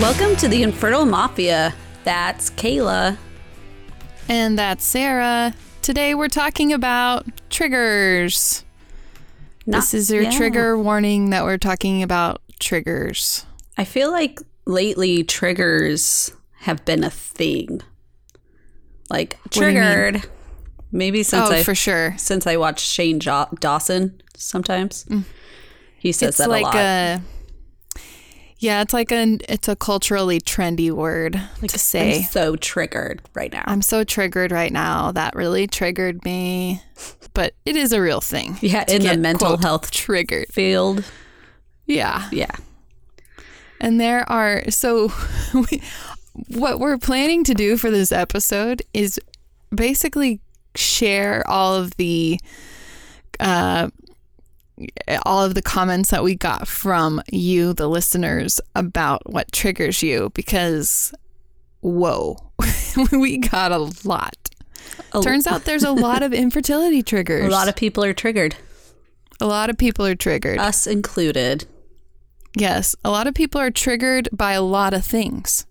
Welcome to the Infertile Mafia. That's Kaela. And that's Sarah. Today we're talking about triggers. Not- this is your yeah. trigger warning that we're talking about triggers. I feel like lately triggers have been a thing. Like do you mean? triggered. Maybe since oh, I for sure. since I watch Shane jo- Dawson sometimes. Mm. He says It's that like a lot. a Yeah, it's like a it's a culturally trendy word like, to say. I'm so triggered right now. I'm so triggered right now. That really triggered me. But it is a real thing. yeah, in the mental quote, health triggered. field. Yeah. Yeah. And there are so we, what we're planning to do for this episode is basically share all of the uh all of the comments that we got from you the listeners about what triggers you because whoa we got a lot. A, turns out there's a lot of infertility triggers a lot of people are triggered, a lot of people are triggered. Us included. yes a lot of people are triggered by a lot of things.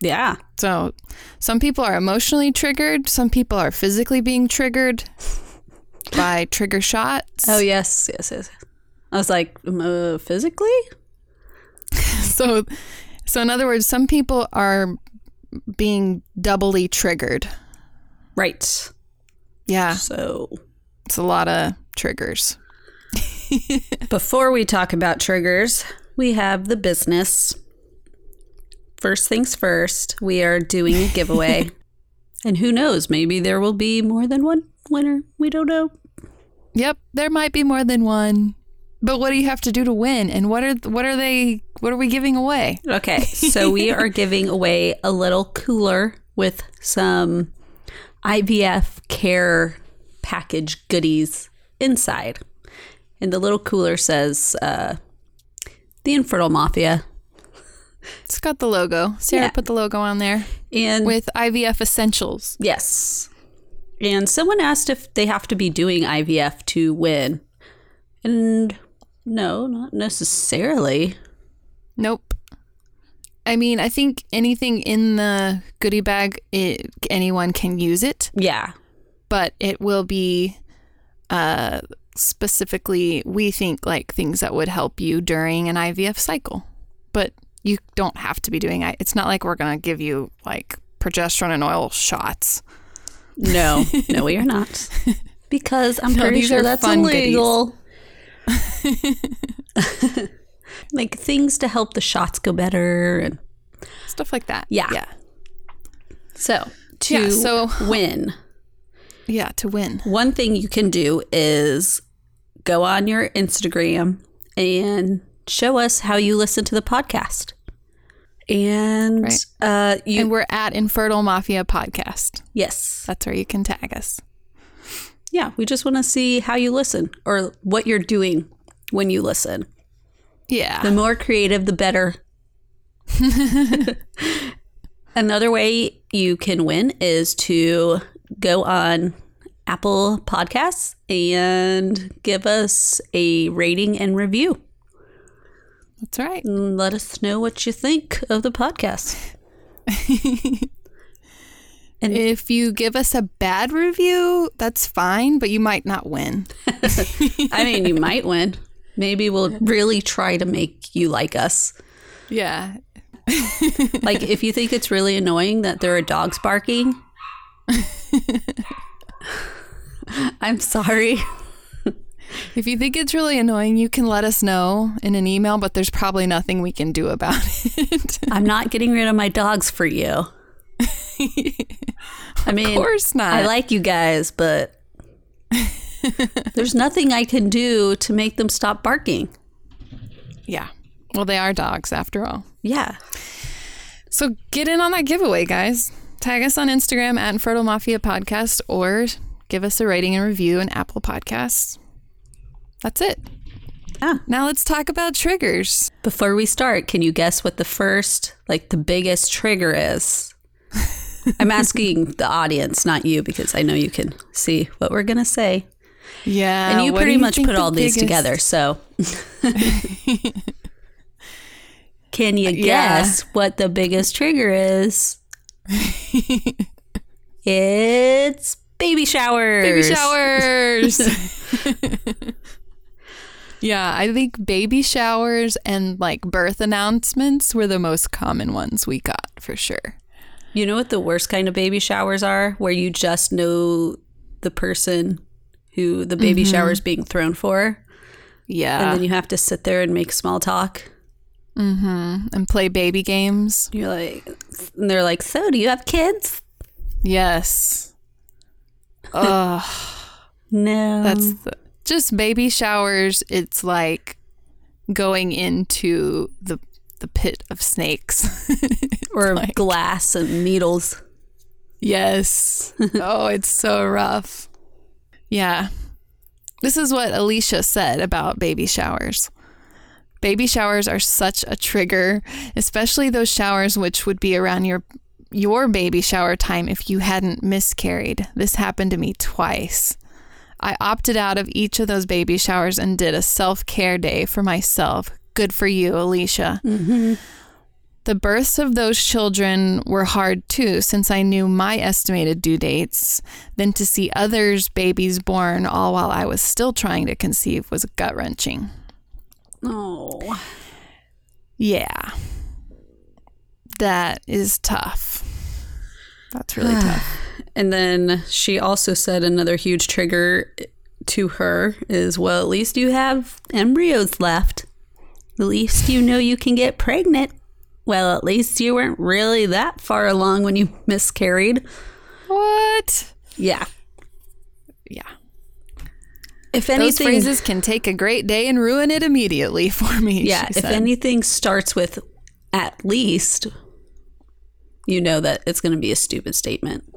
Yeah. So, some people are emotionally triggered, some people are physically being triggered by trigger shots. Oh yes, yes, yes. I was like, uh, physically? So, so in other words, some people are being doubly triggered. Right. Yeah, So it's a lot of triggers. before we talk about triggers, we have the business. First things first, we are doing a giveaway. and who knows, maybe there will be more than one winner. We don't know. Yep, there might be more than one. But what do you have to do to win? And what are what are they what are we giving away? Okay, so we are giving away a little cooler with some IVF care package goodies inside. And the little cooler says, uh, The Infertile Mafia. It's got the logo. Sarah Yeah. put the logo on there And with IVF essentials. yes. And someone asked if they have to be doing IVF to win. And no, not necessarily. Nope. I mean, I think anything in the goodie bag, it, anyone can use it, Yeah. but it will be uh, specifically, we think, like things that would help you during an IVF cycle. But you don't have to be doing it. It's not like we're going to give you like progesterone and oil shots. No, no, we are not. Because I'm No, pretty sure that's illegal. like things to help the shots go better. And Stuff like that. Yeah. Yeah. so to Yeah, so- win, Yeah, to win. one thing you can do is go on your Instagram and show us how you listen to the podcast. And Right. uh, you, and we're at Infertile Mafia Podcast. yes, That's where you can tag us. yeah, we just want to see how you listen or what you're doing when you listen. Yeah. The more creative, the better. Another way you can win is to go on Apple Podcasts and give us a rating and review. That's right. And let us know what you think of the podcast. and If you give us a bad review, that's fine, but you might not win. I mean, you might win. Maybe we'll really try to make you like us. Yeah. Like, if you think it's really annoying that there are dogs barking, I'm sorry. If you think it's really annoying, you can let us know in an email, but there's probably nothing we can do about it. I'm not getting rid of my dogs for you. I mean, of course not. I like you guys, but there's nothing I can do to make them stop barking. yeah. Well, they are dogs after all. Yeah. So get in on that giveaway, guys. Tag us on Instagram at Infertile Mafia Podcast or give us a rating and review in Apple Podcasts. That's it. Ah. Now let's talk about triggers. Before we start, can you guess what the first, like the biggest trigger is? I'm asking the audience, not you, because I know you can see what we're going to say. Yeah. And you pretty much think put the all these biggest- together. So Can you Yeah. guess what the biggest trigger is? it's baby showers. Baby showers. Yeah, I think baby showers and like birth announcements were the most common ones we got for sure. You know what the worst kind of baby showers are? Where you just know the person who the baby shower is being thrown for, Yeah. and then you have to sit there and make small talk. Mm-hmm. and play baby games. You're like, and they're like, "So, do you have kids?" Yes. Ugh. No, That's the, just baby showers. It's like going into the the pit of snakes. or like- glass and needles. yes. oh, it's so rough. Yeah. This is what Alicia said about baby showers. Baby showers are such a trigger, especially those showers which would be around your your baby shower time if you hadn't miscarried. This happened to me twice. I opted out of each of those baby showers and did a self care day for myself. Good for you, Alicia. Mm-hmm. The births of those children were hard too, since I knew my estimated due dates. Then to see others' babies born all while I was still trying to conceive was gut wrenching. Oh, Yeah. That is tough. That's really tough. And then she also said another huge trigger to her is, "Well, at least you have embryos left. At least you know you can get pregnant. Well, at least you weren't really that far along when you miscarried." What? Yeah. Yeah. If anything, Those phrases can take a great day and ruin it immediately for me. yeah, if said. anything starts with at least, you know that it's going to be a stupid statement.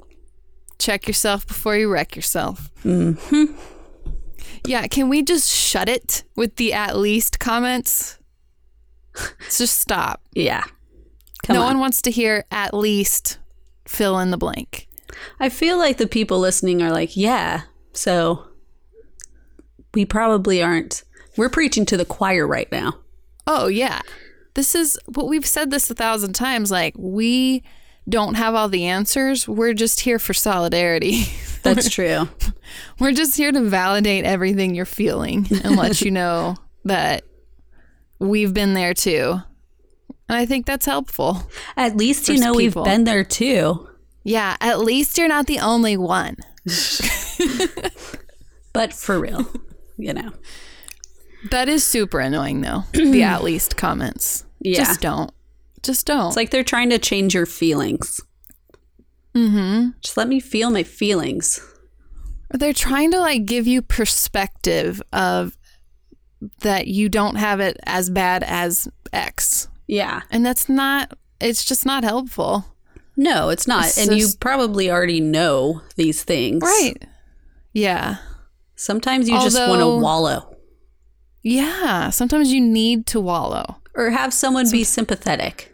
Check yourself before you wreck yourself. Mm-hmm. Yeah, can we just shut it with the at least comments? just stop. Yeah. Come no on. one wants to hear at least fill in the blank. I feel like the people listening are like, yeah, so we probably aren't. We're preaching to the choir right now. Oh, yeah. This is what we've said this a thousand times. Like, we don't have all the answers. We're just here for solidarity. That's true. We're just here to validate everything you're feeling and let you know that we've been there too. And I think that's helpful. At least you know people. we've been there too. Yeah, at least you're not the only one. But for real, you know. That is super annoying though. the at least comments. Yeah. Just don't. Just don't. It's like they're trying to change your feelings. Mm-hmm. Just let me feel my feelings. They're trying to like give you perspective of that you don't have it as bad as X. Yeah. And that's not it's just not helpful. No, it's not. It's and you probably already know these things. Right. Yeah. Sometimes you just want to wallow Yeah. Sometimes you need to wallow. or have someone be sympathetic.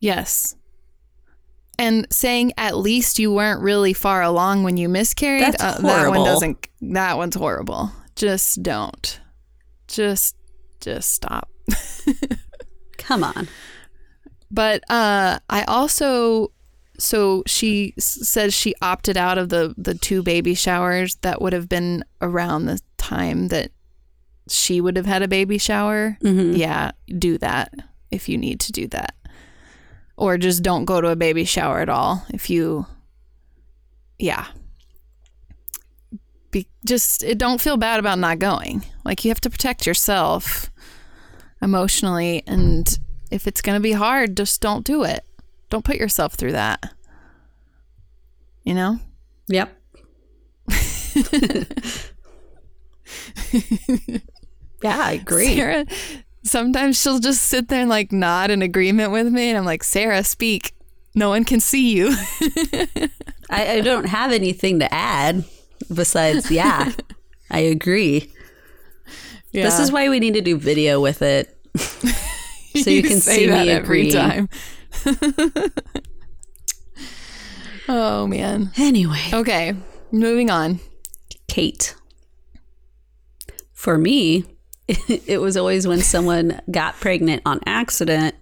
Yes. And saying at least you weren't really far along when you miscarried, uh, that one doesn't that one's horrible. Just don't. Just just stop. Come on. But uh I also so she s- says she opted out of the the two baby showers that would have been around the time that she would have had a baby shower. Yeah, do that if you need to do that. Or just don't go to a baby shower at all if you Yeah. Be, just it, don't feel bad about not going. Like you have to protect yourself emotionally and if it's going to be hard, just don't do it. Don't put yourself through that. You know? Yep. yeah, I agree. Sarah, sometimes she'll just sit there and like nod in agreement with me. And I'm like, Sarah, speak. No one can see you. I, I don't have anything to add besides, yeah, I agree. This is why we need to do video with it. so you can say see that me every time. oh, man. Anyway, Okay, moving on. Kate. For me, it was always when someone got pregnant on accident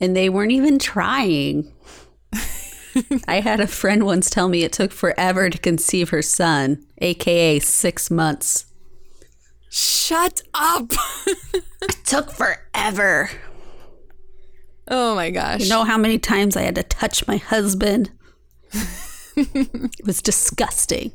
and they weren't even trying. I had a friend once tell me it took forever to conceive her son, aka six months. Shut up. It took forever. oh my gosh. You know how many times I had to touch my husband? it was disgusting.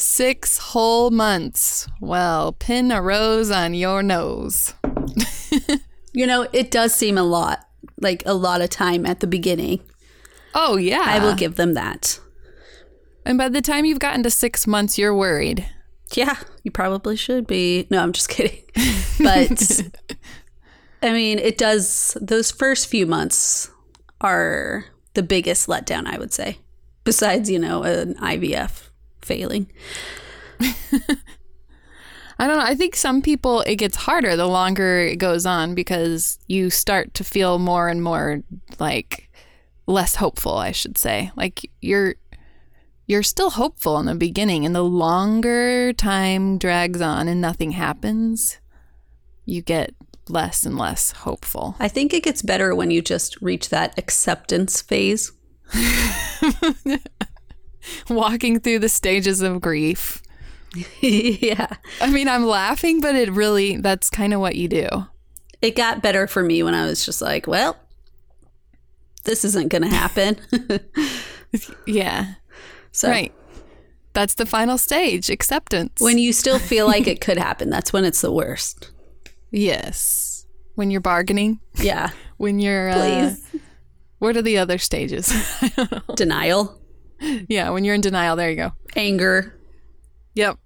Six whole months. Well, pin a rose on your nose. You know, it does seem a lot, like a lot of time at the beginning. Oh, yeah. I will give them that. And by the time you've gotten to six months, you're worried. Yeah, you probably should be. No, I'm just kidding. But I mean, it does, those first few months are the biggest letdown, I would say, besides, you know, an IVF failing. I don't know. I think some people, it gets harder the longer it goes on because you start to feel more and more like less hopeful, I should say. Like you're. You're still hopeful in the beginning, and the longer time drags on and nothing happens, you get less and less hopeful. I think it gets better when you just reach that acceptance phase. Walking through the stages of grief. yeah. I mean, I'm laughing, but it really, that's kind of what you do. It got better for me when I was just like, well, this isn't going to happen. Yeah. so Right. That's the final stage, acceptance. when you still feel like it could happen, that's when it's the worst. yes. When you're bargaining, Yeah. when you're uh, Please. what are the other stages? Denial, yeah, when you're in denial, there you go. anger. Yep.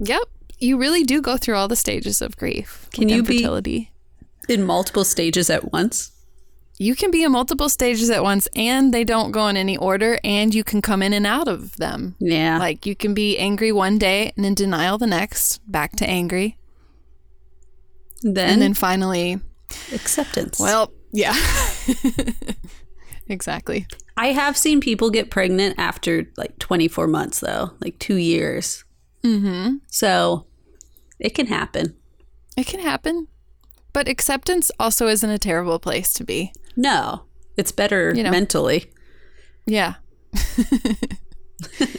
Yep. You really do go through all the stages of grief. Can you be- in multiple stages at once. You can be in multiple stages at once and they don't go in any order and you can come in and out of them. Yeah. Like you can be angry one day and in denial the next, back to angry, then, and then finally, acceptance. well, yeah. exactly. I have seen people get pregnant after like 24 months, though, like two years. Mm-hmm. So it can happen. It can happen. But acceptance also isn't a terrible place to be. No, it's better You know. mentally. Yeah. but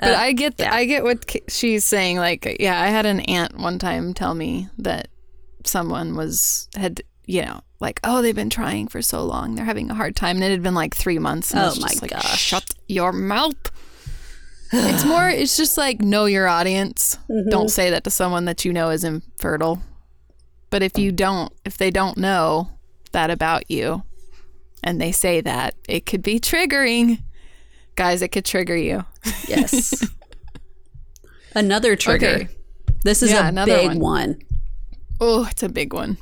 I get yeah. I get what she's saying like yeah, I had an aunt one time tell me that someone was had you know like oh they've been trying for so long they're having a hard time and it had been like 3 months and Oh my just like, gosh. shut your mouth. it's more it's just like know your audience. Mm-hmm. Don't say that to someone that you know is infertile. But if you don't if they don't know that about you and they say that, it could be triggering. Guys, it could trigger you. Yes. another trigger. Okay. This is Yeah, a big one. one. Oh, it's a big one.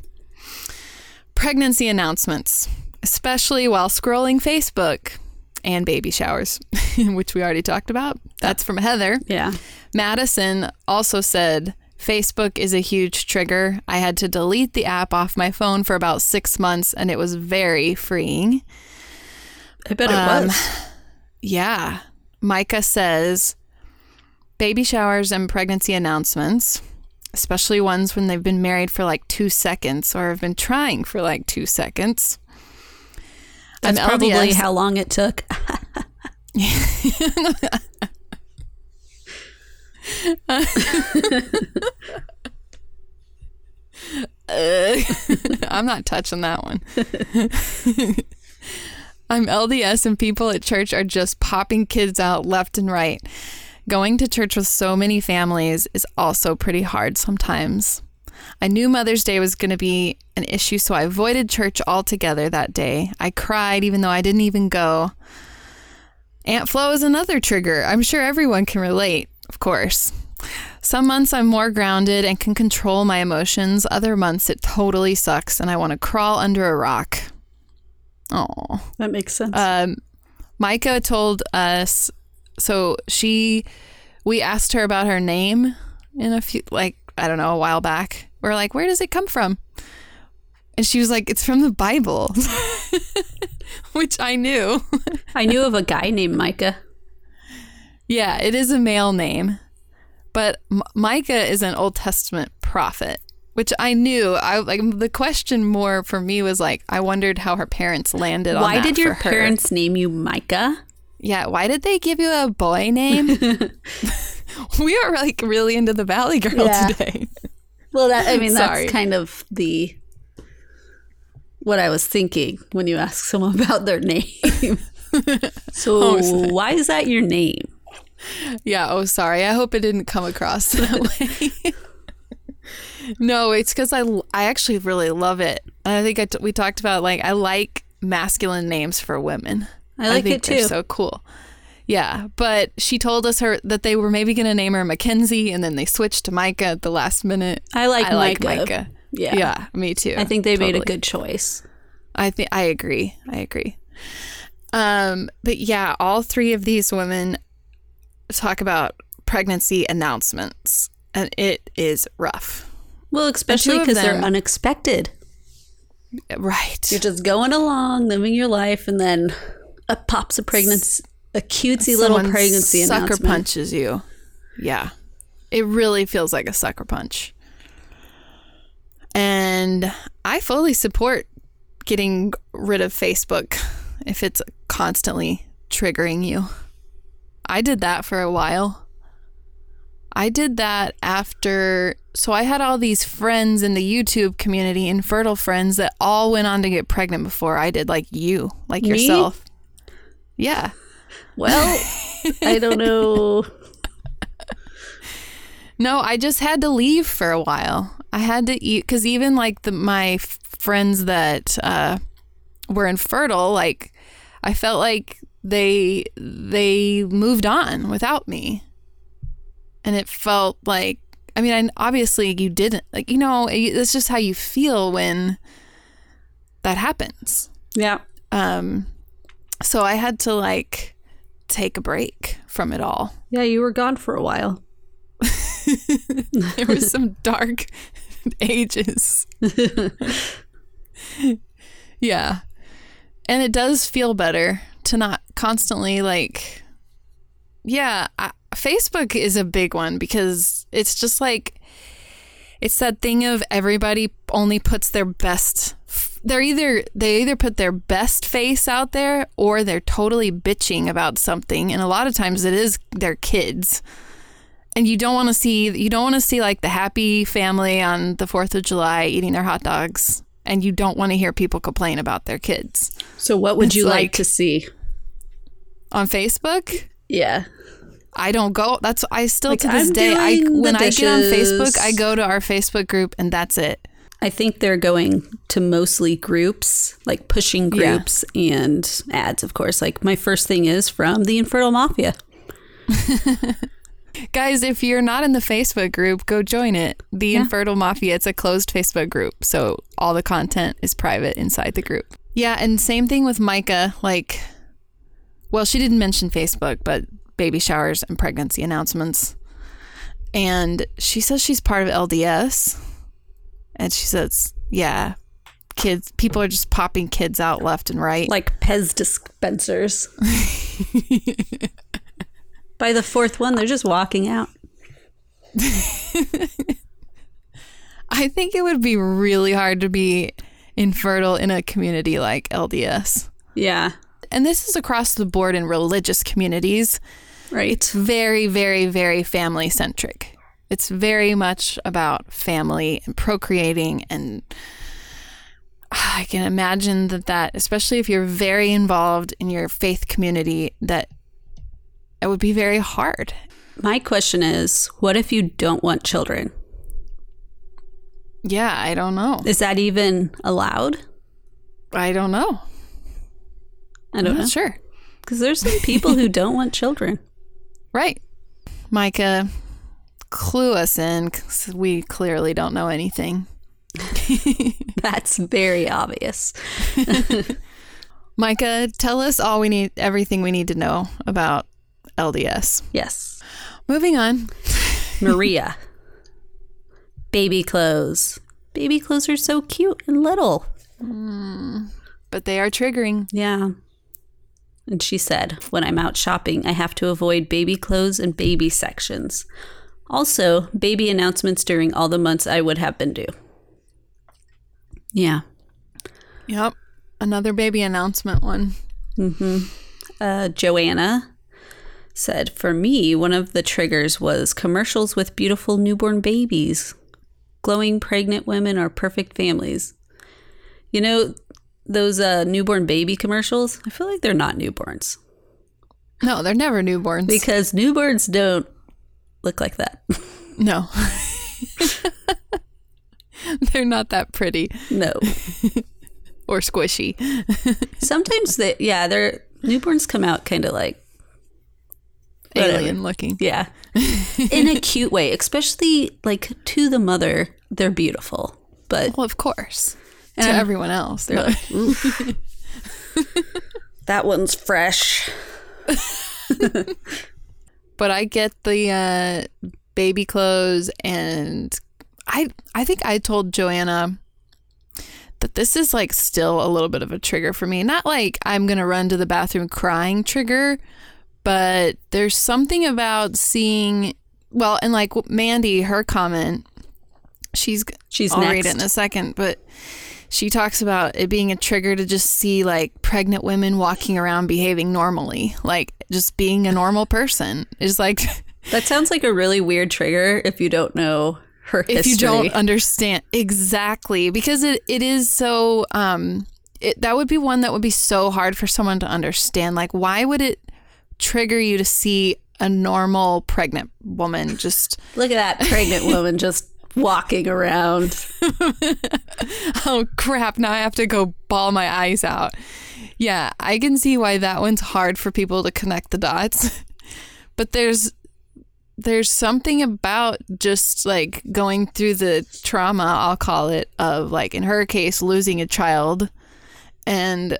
Pregnancy announcements, especially while scrolling Facebook and baby showers, which we already talked about. That's from Heather. Yeah. Madison also said Facebook is a huge trigger. I had to delete the app off my phone for about six months and it was very freeing. I bet it Um, was. Yeah. Micah says baby showers and pregnancy announcements, especially ones when they've been married for like two seconds or have been trying for like two seconds. That's I'm probably LDS. how long it took. I'm not touching that one. I'm LDS and people at church are just popping kids out left and right. Going to church with so many families is also pretty hard sometimes. I knew Mother's Day was going to be an issue, so I avoided church altogether that day. I cried even though I didn't even go. Aunt Flo is another trigger. I'm sure everyone can relate, of course. Some months I'm more grounded and can control my emotions. Other months it totally sucks and I want to crawl under a rock. Oh. that makes sense. Um, Micah told us so she we asked her about her name in a few like I don't know a while back. We're like, where does it come from? And she was like, it's from the Bible, which I knew. I knew of a guy named Micah. yeah, it is a male name, but M- Micah is an Old Testament prophet. which I knew. I like the question more for me was like, I wondered how her parents landed on Why did your parents name you Micah? Yeah, why did they give you a boy name? we are like really into the Valley Girl Yeah. today. Well, that I mean that's kind of the what I was thinking when you ask someone about their name. so oh, why is that your name? Yeah, oh sorry. I hope it didn't come across that way. no, it's cuz I I actually really love it. I think I t- we talked about like I like masculine names for women. I like think it they're too. so cool. Yeah, but she told us her that they were maybe going to name her Mackenzie and then they switched to Micah at the last minute. I like I like Micah. Micah. Yeah. Yeah, me too. I think they made a good choice. I think I agree. I agree. Um, but yeah, all three of these women talk about pregnancy announcements, and it is rough. Well, especially because they're unexpected. Right. You're just going along, living your life, and then up pops a pregnancy, a cutesy little pregnancy. Someone sucker punches you. Yeah. It really feels like a sucker punch. And I fully support getting rid of Facebook if it's constantly triggering you. I did that for a while. I did that after so I had all these friends in the YouTube community, infertile friends that all went on to get pregnant before I did, like you, like Me? yourself. Yeah. Well, I don't know. No, I just had to leave for a while. I had to eat because even like the my f- friends that uh, were infertile, like I felt like they they moved on without me, and it felt like I mean, I, obviously you didn't like you know it- it's just how you feel when that happens. Yeah. Um, so I had to like take a break from it all. Yeah, you were gone for a while. there was some dark ages. yeah. And it does feel better to not constantly like yeah, I, Facebook is a big one because it's just like it's that thing of everybody only puts their best they're either they either put their best face out there or they're totally bitching about something and a lot of times it is their kids and you don't want to see you don't want to see like the happy family on the 4th of July eating their hot dogs and you don't want to hear people complain about their kids So, what would It's you like, like- to see? on Facebook Yeah. I don't go that's I still Like, to this I'm day I when I get on. Facebook I go to our Facebook group and that's it I think they're going to mostly groups, like pushing Yeah. groups and ads, of course. Like, my first thing is from the Infertile Mafia. Guys, if you're not in the Facebook group, go join it. The Infertile Mafia, it's a closed Facebook group, so all the content is private inside the group. Yeah, and same thing with Micah. Like, well, she didn't mention Facebook, but baby showers and pregnancy announcements. And she says she's part of LDS. And she says, yeah, kids, people are just popping kids out left and right. Like Pez dispensers. By the fourth one, they're just walking out. I think it would be really hard to be infertile in a community like LDS. Yeah. And this is across the board in religious communities. Right. It's Very, very, very family centric. It's very much about family and procreating. And I can imagine that, that, especially if you're very involved in your faith community, that it would be very hard. My question is what if you don't want children? Yeah, I don't know. Is that even allowed? I don't know. I I'm don't know. not sure. Because there's some people who don't want children. Right. Micah, clue us in because we clearly don't know anything. That's very obvious. Micah, tell us all we need, everything we need to know about LDS. Yes. Moving on. Maria. Baby clothes. Baby clothes are so cute and little. Hmm. But they are triggering. Yeah. And she said, when I'm out shopping, I have to avoid baby clothes and baby sections. Also, baby announcements during all the months I would have been due. Yeah. Yep. Another baby announcement one. Uh, Joanna said, For me, one of the triggers was commercials with beautiful newborn babies. Glowing pregnant women are perfect families. You know, those uh, newborn baby commercials, I feel like they're not newborns No, they're never newborns. because newborns don't look like that. no. they're not that pretty no. or squishy. Sometimes they, yeah, they're newborns come out kind of like, Whatever. Alien looking. yeah, in a cute way, especially like to the mother, they're beautiful. But Well, of course. And to I'm- everyone else. They're like, that one's fresh. But I get the uh, baby clothes, and I I think I told Joanna that this is like still a little bit of a trigger for me. Not like I'm gonna run to the bathroom crying trigger, but there's something about seeing. Well, and like Mandy, her comment, she's She's I'll next. read it in a second, but she talks about it being a trigger to just see like pregnant women walking around behaving normally, like just being a normal person. Is like That sounds like a really weird trigger if you don't know her if history. you don't understand exactly because it, it is so um it, that would be one that would be so hard for someone to understand like why would it trigger you to see a normal pregnant woman just Look at that pregnant woman just walking around. oh crap now i have to go bawl my eyes out yeah i can see why that one's hard for people to connect the dots but there's there's something about just like going through the trauma i'll call it of like in her case losing a child and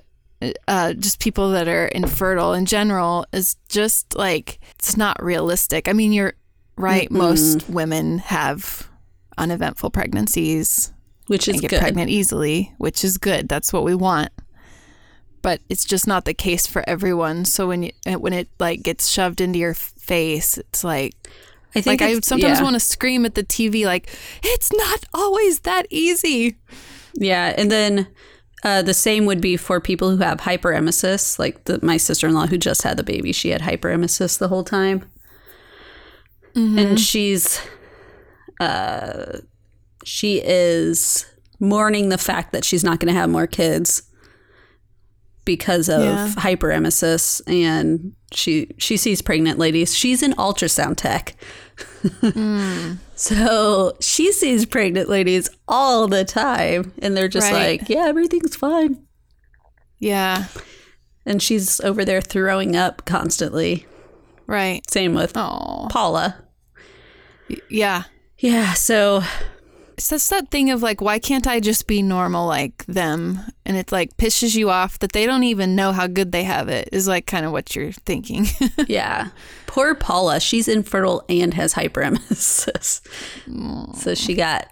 uh, just people that are infertile in general is just like it's not realistic i mean you're right most women have uneventful pregnancies Which is and get good. pregnant easily, which is good. That's what we want. But it's just not the case for everyone. So when you when it like gets shoved into your face, it's like I think like I sometimes yeah. want to scream at the TV like it's not always that easy. Yeah, and then uh, the same would be for people who have hyperemesis. Like the, my sister in law who just had the baby, she had hyperemesis the whole time, and she's uh, she is mourning the fact that she's not going to have more kids because of Yeah. hyperemesis, and she she sees pregnant ladies. She's an ultrasound tech. So she sees pregnant ladies all the time, and they're just Right. like, "Yeah, everything's fine." Yeah. And she's over there throwing up constantly. Right. Same with Oh. Paula. Yeah. Yeah, so Just that thing of like, why can't I just be normal like them? And it like pisses you off that they don't even know how good they have it, is like kind of what you're thinking. yeah, poor Paula. She's infertile and has hyperemesis, so she got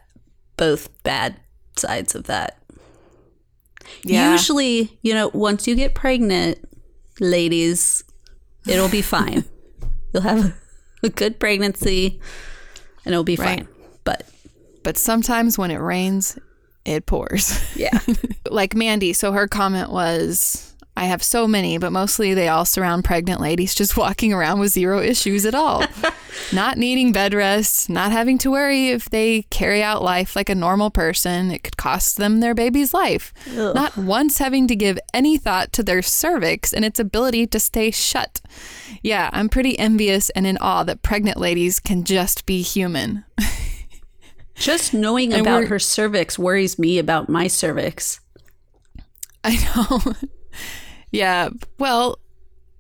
both bad sides of that. yeah. Usually, you know, once you get pregnant, ladies, it'll be fine. You'll have a good pregnancy and it'll be Right. fine. But but sometimes when it rains, it pours. yeah. like Mandy, so her comment was, I have so many, but mostly they all surround pregnant ladies just walking around with zero issues at all. not needing bed rest, not having to worry if they carry out life like a normal person, it could cost them their baby's life. Ugh. Not once having to give any thought to their cervix and its ability to stay shut. Yeah, I'm pretty envious and in awe that pregnant ladies can just be human. Just knowing And about her cervix worries me about my cervix. I know. yeah. Well,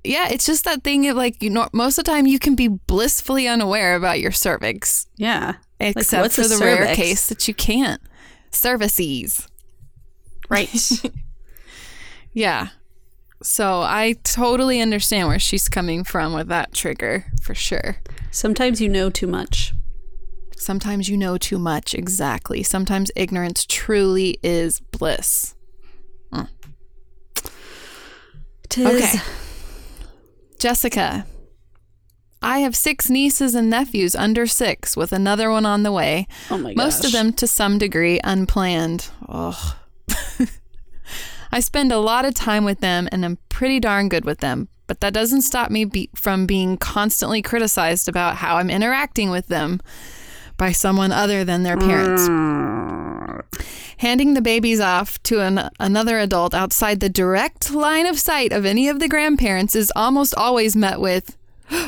yeah, it's just that thing of like, you know, most of the time you can be blissfully unaware about your cervix, Yeah. except what's for the rare case that you can't. Cervices. Right. Yeah. So I totally understand where she's coming from with that trigger for sure. Sometimes you know too much. Sometimes you know too much. Exactly. Sometimes ignorance truly is bliss. Mm. Tis. Okay. Jessica, I have six nieces and nephews under six, with another one on the way. Oh my gosh. Most of them to some degree unplanned. Ugh. I spend a lot of time with them and I'm pretty darn good with them, but that doesn't stop me be- from being constantly criticized about how I'm interacting with them by someone other than their parents. Handing the babies off to an, another adult outside the direct line of sight of any of the grandparents is almost always met with,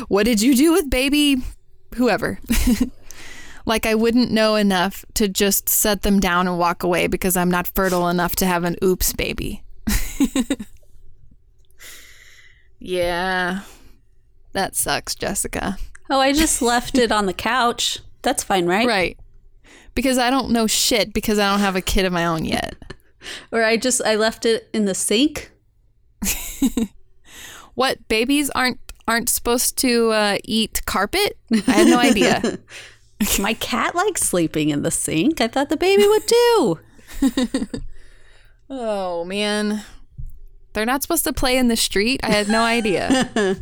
What did you do with baby whoever? like I wouldn't know enough to just set them down and walk away because I'm not fertile enough to have an oops baby. yeah. That sucks, Jessica. Oh, I just left it on the couch. That's fine, right? Right. Because I don't know shit because I don't have a kid of my own yet. Or I just I left it in the sink. What babies aren't aren't supposed to uh, eat carpet? I had no idea. My cat likes sleeping in the sink. I thought the baby would too. oh man, they're not supposed to play in the street. I had no idea. That's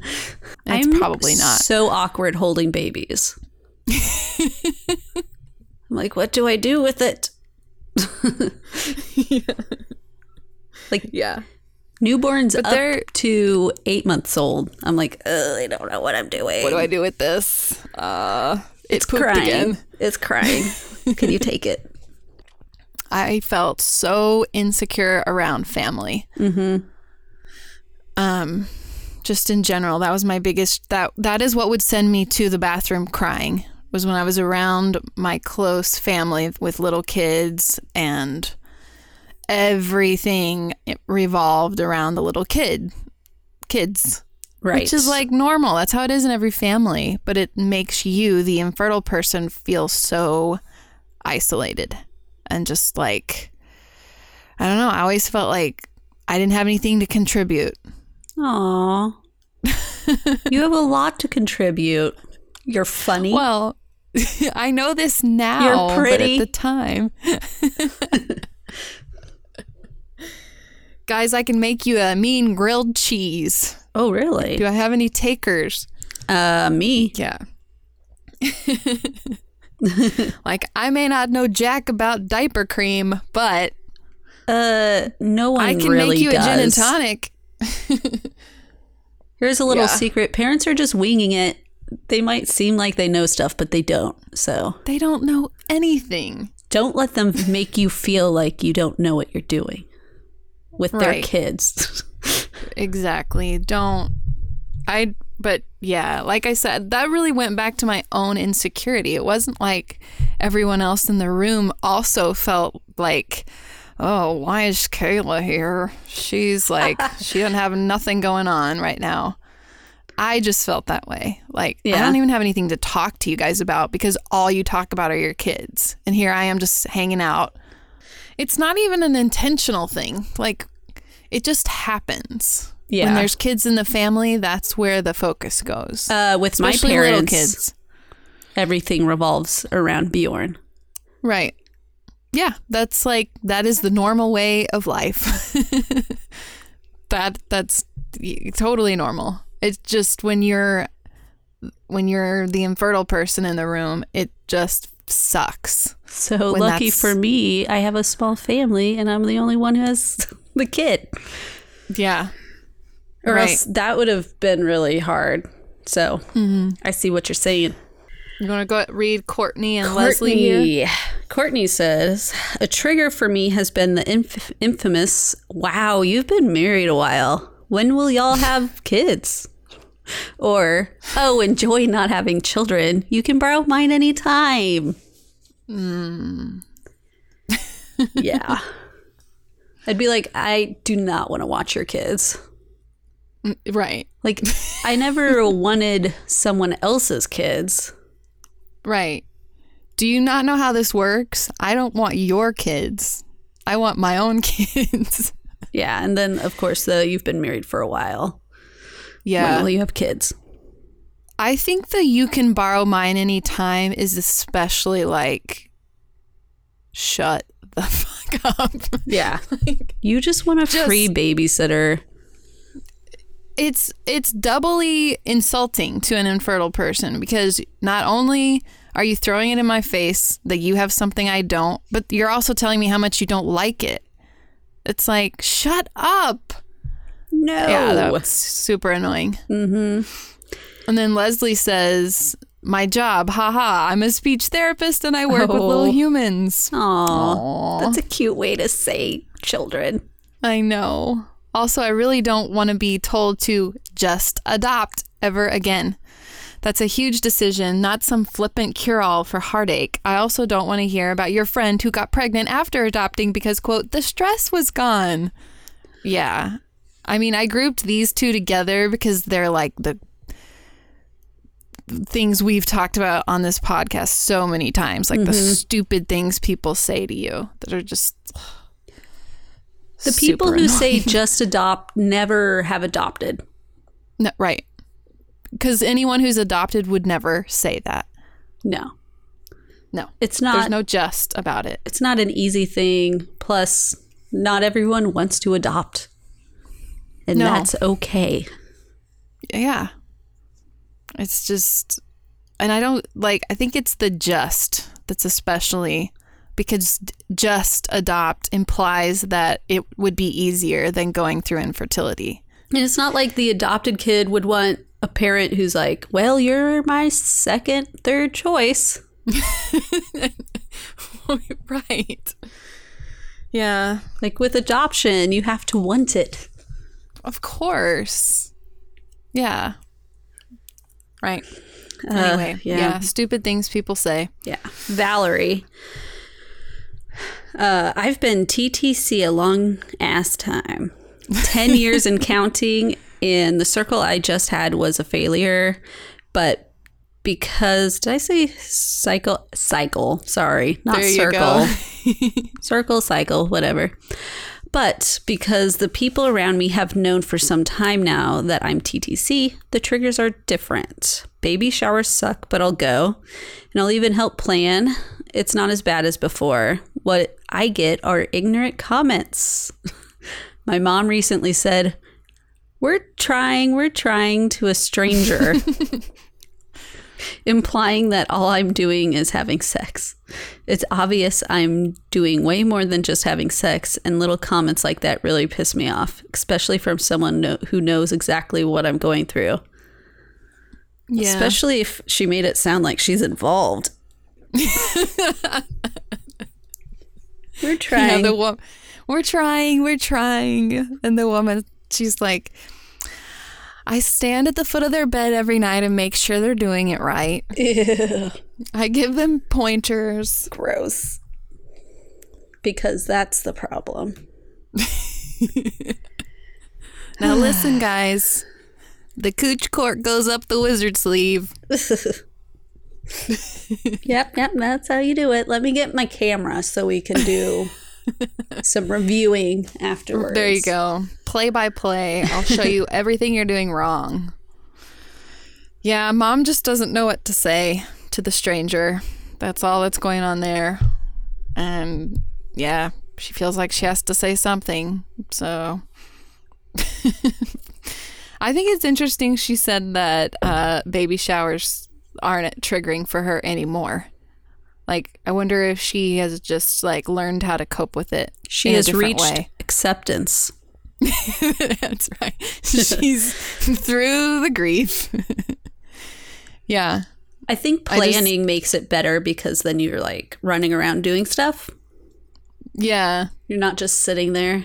I'm probably not. So awkward holding babies. I'm like, what do I do with it? Like Yeah. newborns But up they're- to eight months old. I'm like, I don't know what I'm doing. What do I do with this? Uh, It's crying. again. It's crying. Can you take it? I felt so insecure around family. Mm-hmm. Um, just in general, that was my biggest. That that is what would send me to the bathroom crying. Was when I was around my close family with little kids and everything revolved around the little kid kids Right. which is like normal. That's how it is in every family. But it makes you, the infertile person, feel so isolated and just like, I don't know. I always felt like I didn't have anything to contribute. Aw. you have a lot to contribute. You're funny. Well, I know this now, You're pretty. but at the time. Guys, I can make you a mean grilled cheese. oh, really? Do I have any takers? Uh, me. Yeah. like I may not know jack about diaper cream, but Uh, no one I can really make you does. a gin and tonic. Here's a little Yeah. secret: parents are just winging it. They might seem like they know stuff, but they don't. So They don't know anything. don't let them make you feel like you don't know what you're doing with their kids. Exactly. Don't I but yeah, like I said, that really went back to my own insecurity. It wasn't like everyone else in the room also felt like Oh, why is Kaela here? She's like, she doesn't have nothing going on right now. I just felt that way. Like, I don't even have anything to talk to you guys about because all you talk about are your kids. And here I am just hanging out. It's not even an intentional thing. Like, it just happens. Yeah. When there's kids in the family, that's where the focus goes. Uh, with my parents, little kids. everything revolves around Bjorn. Right. Yeah, that's like that is the normal way of life. that that's totally normal. It's just when you're when you're the infertile person in the room, it just sucks. So lucky that's- for me, I have a small family, and I'm the only one who has the kid. Yeah. Or Right. else that would have been really hard. So Mm-hmm. I see what you're saying. You want to go read Courtney and Leslie here? Courtney says, a trigger for me has been the inf- infamous, wow, you've been married a while. When will y'all have kids? Or, oh, enjoy not having children. You can borrow mine anytime. Hmm. yeah. I'd be like, I do not want to watch your kids. Right. Like, I never wanted someone else's kids. Right. Do you not know how this works? I don't want your kids. I want my own kids. Yeah. And then, of course, the you've been married for a while. Yeah. When will you have kids? I think the you can borrow mine anytime is especially like shut the fuck up. Yeah. like, you just want a Just- free babysitter. it's it's doubly insulting to an infertile person because not only are you throwing it in my face that you have something I don't, but you're also telling me how much you don't like it. It's like, shut up. No. Yeah, that was super annoying. mm-hmm. And then Leslie says, My job, haha, I'm a speech therapist and I work with Oh. little humans. Aw, Aw. that's a cute way to say children. I know. Also, I really don't want to be told to just adopt ever again. That's a huge decision, not some flippant cure all for heartache. I also don't want to hear about your friend who got pregnant after adopting because, quote, the stress was gone. Yeah. I mean, I grouped these two together because they're like the things we've talked about on this podcast so many times, like the mm-hmm. stupid things people say to you that are just The people who say just adopt never have adopted. No, right. Because anyone who's adopted would never say that. No. No. It's not. There's no just about it. it's not an easy thing. Plus, not everyone wants to adopt. And No. that's okay. Yeah. It's just, and I don't like, I think it's the just that's especially because just adopt implies that it would be easier than going through infertility. And it's not like the adopted kid would want a parent who's like, well, you're my second, third choice. right. Yeah. Like with adoption, you have to want it. Of course. Yeah. Right. Uh, Anyway, yeah. yeah. Stupid things people say. Yeah. Valerie. Uh, I've been TTC a long ass time 10 years and counting. in the circle I just had was a failure. But because, did I say cycle? Cycle. Sorry, not circle. circle, cycle, whatever. But because the people around me have known for some time now that I'm TTC, the triggers are different. Baby showers suck, but I'll go. And I'll even help plan. It's not as bad as before. What I get are ignorant comments. My mom recently said, We're trying, we're trying to a stranger, implying that all I'm doing is having sex. It's obvious I'm doing way more than just having sex, and little comments like that really piss me off, especially from someone know- who knows exactly what I'm going through. Yeah. Especially if she made it sound like she's involved. We're Yeah, trying. the wo- we're trying, we're trying. And the woman, she's like, I stand at the foot of their bed every night and make sure they're doing it right. Ew, I give them pointers. gross. Because that's the problem. Now, listen, guys. The cooch court goes up the wizard sleeve. Yep, yep, that's how you do it. Let me get my camera so we can do some reviewing afterwards. There you go. Play by play. I'll show you everything you're doing wrong. Yeah, mom just doesn't know what to say to the stranger. That's all that's going on there. And yeah, she feels like she has to say something. So I think it's interesting she said that uh, baby showers aren't triggering for her anymore. Like, I wonder if she has just like learned how to cope with it. She has reached way. acceptance. That's right. She's through the grief. yeah. I think I just- planning makes it better because then you're like running around doing stuff. Yeah. You're not just sitting there.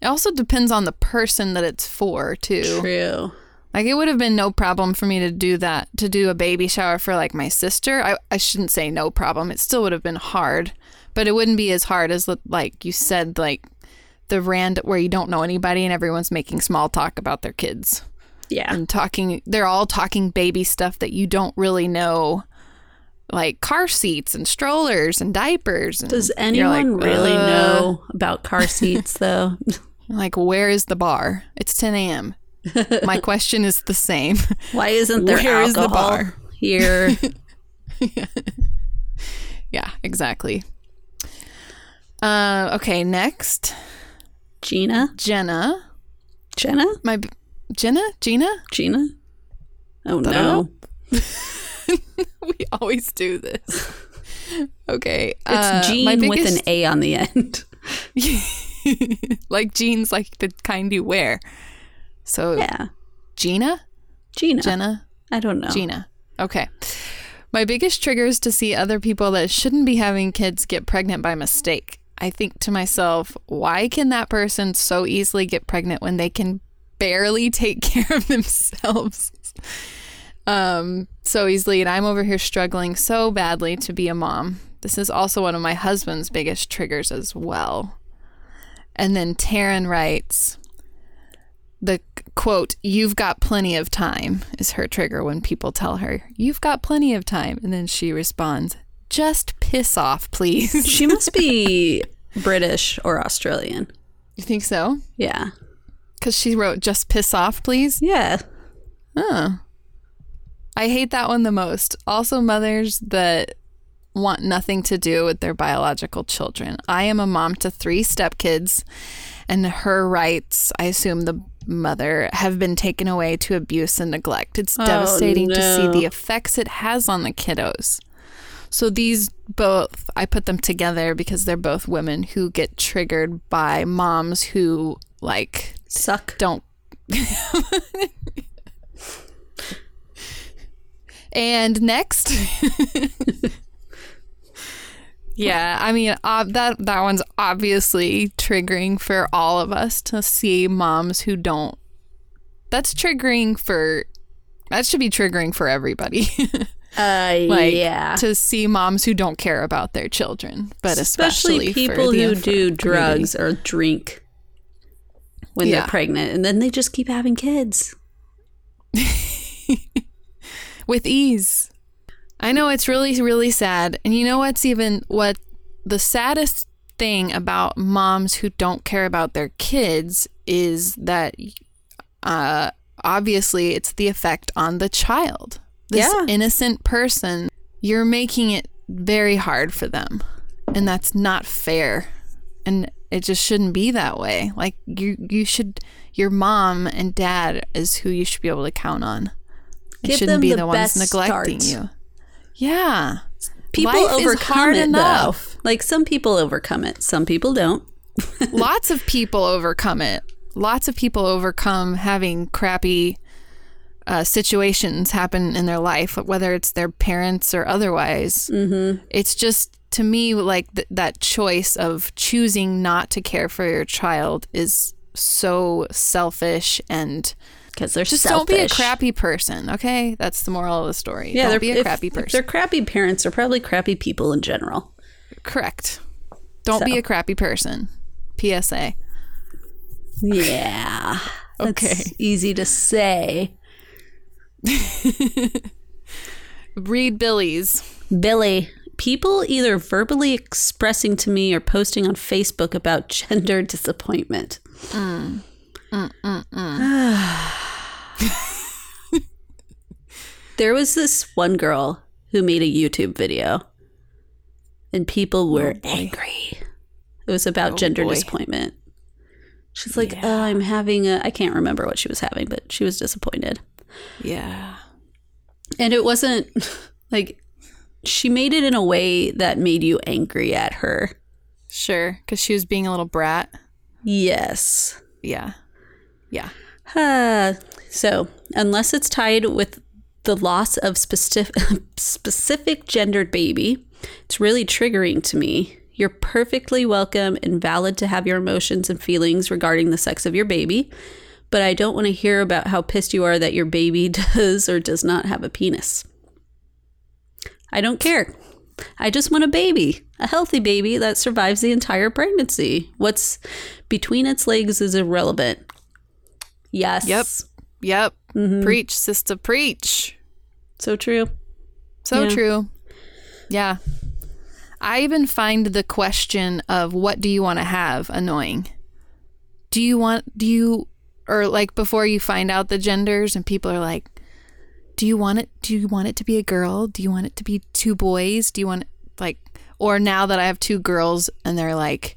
It also depends on the person that it's for, too. True. Like, it would have been no problem for me to do that, to do a baby shower for like my sister. I, I shouldn't say no problem. It still would have been hard, but it wouldn't be as hard as, like you said, like the rand where you don't know anybody and everyone's making small talk about their kids. Yeah. and talking they're all talking baby stuff that you don't really know like car seats and strollers and diapers and Does anyone like, really "Uh," know about car seats though? like where is the bar it's 10 a.m my question is the same Why isn't there Where is the bar? here? yeah exactly uh okay next Gina? jenna Jenna? my b- jenna gina Gina? Oh no. we always do this okay It's uh, Jean with an A on the end. like jeans, like the kind you wear. So Yeah. Gina, Gina. Jenna, I don't know. Gina. Okay. My biggest trigger is to see other people that shouldn't be having kids get pregnant by mistake. I think to myself, why can that person so easily get pregnant when they can barely take care of themselves? um, so easily, and I'm over here struggling so badly to be a mom. This is also one of my husband's biggest triggers as well. And then Taryn writes, the quote, you've got plenty of time is her trigger when people tell her, you've got plenty of time. And then she responds, just piss off, please. She must be British or Australian. you think so? Yeah. Because she wrote, just piss off, please. Yeah. Oh. I hate that one the most. Also, mothers that want nothing to do with their biological children. I am a mom to three stepkids, and her rights, I assume the mother, have been taken away to abuse and neglect. It's Oh, devastating to see the effects it has on the kiddos. So these both, I put them together because they're both women who get triggered by moms who like Suck. don't. and next. yeah, I mean ob- that that one's obviously triggering for all of us to see moms who don't. That's triggering for. That should be triggering for everybody. Uh, like yeah. to see moms who don't care about their children, but especially, Especially for people who inf- do community. drugs or drink when Yeah. they're pregnant and then they just keep having kids. with ease. I know it's really, really sad. And you know what's even what the saddest thing about moms who don't care about their kids is that uh, obviously it's the effect on the child. This Yeah. innocent person, you're making it very hard for them. And that's not fair. And it just shouldn't be that way. Like you you should your mom and dad is who you should be able to count on. It Give shouldn't them be the the, ones neglecting start. you. Yeah. People Life overcome hard it enough. though. Like some people overcome it, some people don't. Lots of people overcome it. Lots of people overcome having crappy uh, situations happen in their life, whether it's their parents or otherwise. Mm-hmm. It's just to me like th- that choice of choosing not to care for your child is so selfish and Because they're just selfish. don't be a crappy person. Okay, that's the moral of the story. Yeah, don't they're- be a if- crappy If person. they're crappy parents, they're probably crappy people in general. Correct. Don't So. be a crappy person. PSA. Yeah. That's Okay. easy to say. Read Billy's. Billy, people either verbally expressing to me or posting on Facebook about gender disappointment. Mm. Mm, mm, mm. there was this one girl who made a YouTube video, and people were oh, angry. It was about oh, gender boy. disappointment. She's like, "Oh, I'm having a." I can't remember what she was having, but she was disappointed. Yeah. And it wasn't like she made it in a way that made you angry at her. Sure. Because she was being a little brat. Yes. Yeah. Yeah. Uh, so, unless it's tied with the loss of specific specific gendered baby, it's really triggering to me. You're perfectly welcome and valid to have your emotions and feelings regarding the sex of your baby, but I don't want to hear about how pissed you are that your baby does or does not have a penis. I don't care. I just want a baby, a healthy baby that survives the entire pregnancy. What's between its legs is irrelevant. Yes. Yep. Yep. Mm-hmm. Preach, sister, preach. So true. So Yeah. true. Yeah. I even find the question of what do you want to have annoying. Do you want, do you, or like before you find out the genders and people are like, do you want it, do you want it to be a girl? Do you want it to be two boys? Do you want, like, or now that I have two girls and they're like,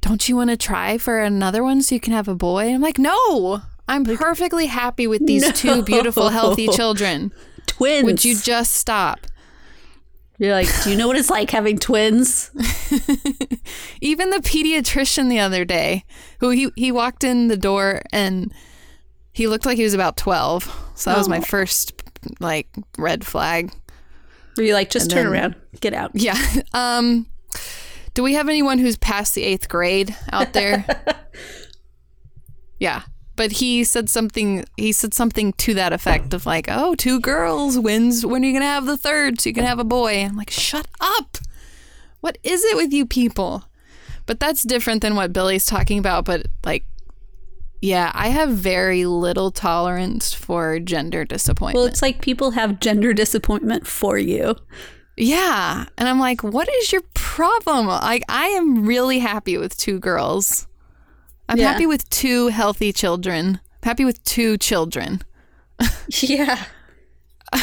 don't you want to try for another one so you can have a boy? I'm like, no, I'm perfectly happy with these two beautiful, healthy children. Twins. Would you just stop? You're like, do you know what it's like having twins? Even the pediatrician the other day, who he, he walked in the door and he looked like he was about 12. So that was my Oh. first like red flag. Were you like, just And turn then- around, get out? Yeah. Um do we have anyone who's past the 8th grade out there? yeah. But he said something he said something to that effect of like, "Oh, two girls wins when are you going to have the third so you can have a boy?" I'm like, "Shut up. What is it with you people?" But that's different than what Billy's talking about, but like yeah, I have very little tolerance for gender disappointment. Well, it's like people have gender disappointment for you. Yeah. And I'm like, what is your problem? Like, I am really happy with two girls. I'm Yeah. happy with two healthy children. I'm happy with two children. Yeah.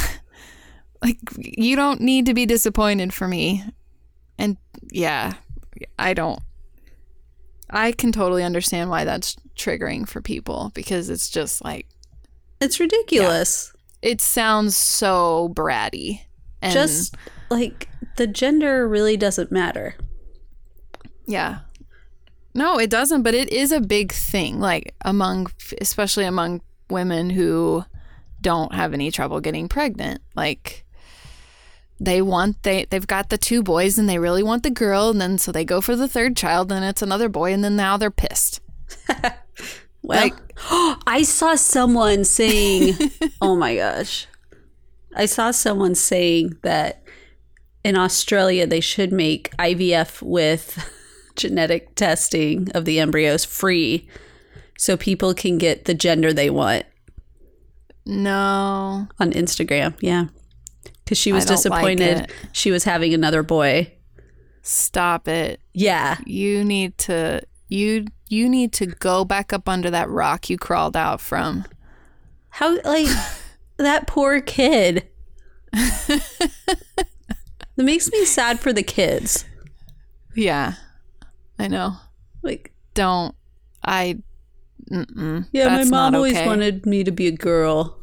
Like, you don't need to be disappointed for me. And yeah, I don't. I can totally understand why that's triggering for people because it's just like, It's ridiculous. it sounds so bratty. And Just like the gender really doesn't matter. Yeah. No, it doesn't, but it is a big thing, like among, especially among women who don't have any trouble getting pregnant. Like, they want, they, they've got the two boys and they really want the girl. And then so they go for the third child and it's another boy. And then now they're pissed. Well, Like- I saw someone saying, "Oh my gosh." I saw someone saying that in Australia they should make IVF with genetic testing of the embryos free so people can get the gender they want No. on Instagram. Yeah. Cuz she was don't like disappointed she was having another boy. Stop it. Yeah. You need to, you, you need to go back up under that rock you crawled out from. How like that poor kid. that makes me sad for the kids. Yeah. I know. Like Don't, I, mm-mm, Yeah, my mom always okay. wanted me to be a girl.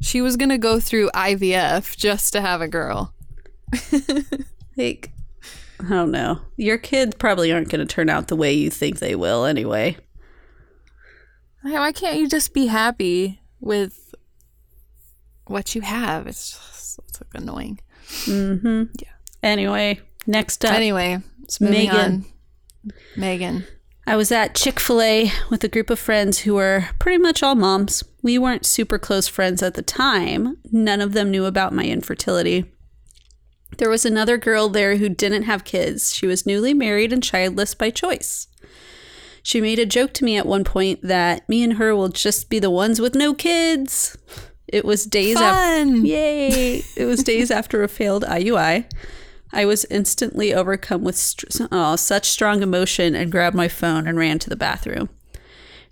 She was gonna go through IVF just to have a girl. Like, I don't know. Your kids probably aren't going to turn out the way you think they will anyway. Why can't you just be happy with what you have? It's just it's like annoying. Mm-hmm. Yeah. Anyway, next up, Anyway, it's Megan. on. Megan. I was at Chick fil A with a group of friends who were pretty much all moms. We weren't super close friends at the time. None of them knew about my infertility. There was another girl there who didn't have kids. She was newly married and childless by choice. She made a joke to me at one point that me and her will just be the ones with no kids. It was days after. Yay! It was days after a failed IUI. I was instantly overcome with st- oh, such strong emotion and grabbed my phone and ran to the bathroom,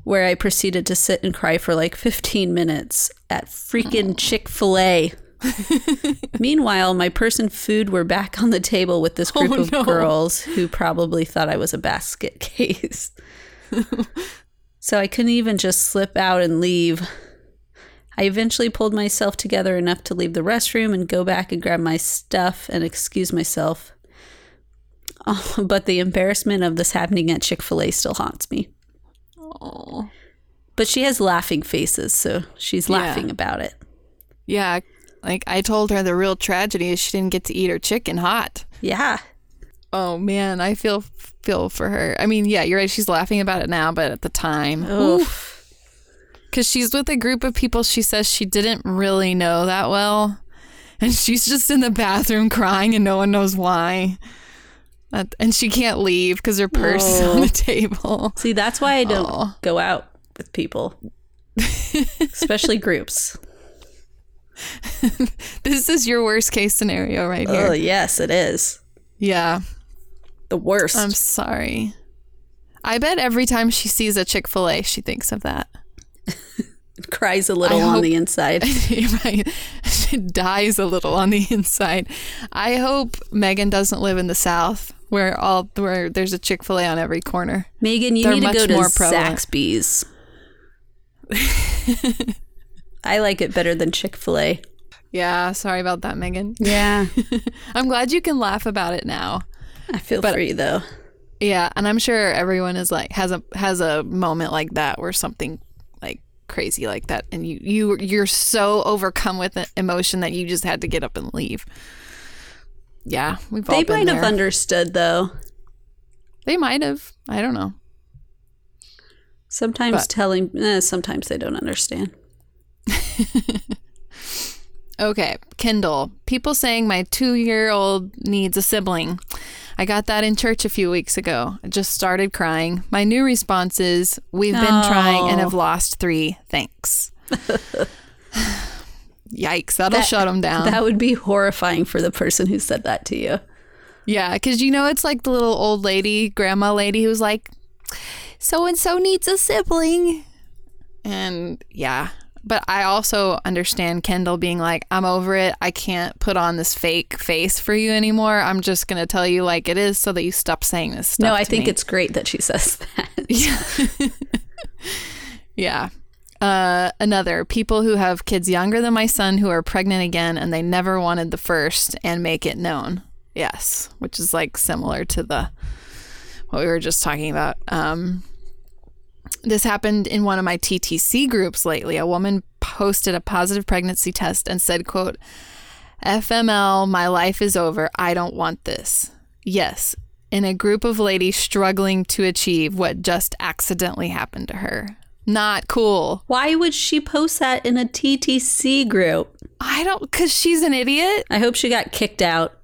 where I proceeded to sit and cry for like 15 minutes at freaking Chick fil A. Meanwhile, my purse and food were back on the table with this oh, group Oh, of no. girls who probably thought I was a basket case. so I couldn't even just slip out and leave. I eventually pulled myself together enough to leave the restroom and go back and grab my stuff and excuse myself. Oh, but the embarrassment of this happening at Chick fil A still haunts me. Oh. But she has laughing faces, so she's Yeah. laughing about it. Yeah. Like I told her the real tragedy is she didn't get to eat her chicken hot. Yeah. Oh man, I feel feel for her. I mean, yeah, you're right. She's laughing about it now, but at the time, Oof. Because she's with a group of people she says she didn't really know that well, and she's just in the bathroom crying, and no one knows why. And she can't leave because her purse is on Oh. the table. See, that's why I don't Aw. go out with people, especially groups. This is your worst case scenario right here. Oh, yes, it is. Yeah, The worst. I'm sorry. I bet every time she sees a Chick Fil A, she thinks of that. Cries a little I on hope- the inside. right. She dies a little on the inside. I hope Megan doesn't live in the South where all where there's a Chick Fil A on every corner. Megan, you They're need to go to. Zaxby's. I like it better than Chick fil A. Yeah, sorry about that, Megan. Yeah. I'm glad you can laugh about it now. I feel for you though. Yeah, and I'm sure everyone is like has a has a moment like that where something crazy like that and you you you're so overcome with emotion that you just had to get up and leave. Yeah, we've all They might have understood though. They might have. I don't know. Sometimes But- telling, eh, sometimes they don't understand. Okay, Kendall. People saying my two year old needs a sibling. I got that in church a few weeks ago. I just started crying. My new response is We've been trying and Oh. have lost three. Thanks. Yikes, that'll That- shut them down. That would be horrifying for the person who said that to you. yeah, because you know, it's like the little old lady, grandma lady who's like, so and so needs a sibling. And yeah, but I also understand Kendall being like, I'm over it. I can't put on this fake face for you anymore. I'm just going to tell you like it is so that you stop saying this stuff. No, I think me." it's great that she says that. Yeah. Uh, another people who have kids younger than my son who are pregnant again and they never wanted the first and make it known. Yes, which is like similar to the what we were just talking about. Um, this happened in one of my TTC groups lately. A woman posted a positive pregnancy test and said, "quote FML, my life is over. I don't want this." Yes, in a group of ladies struggling to achieve what just accidentally happened to her. Not cool. Why would she post that in a TTC group? I don't, because she's an idiot. I hope she got kicked out.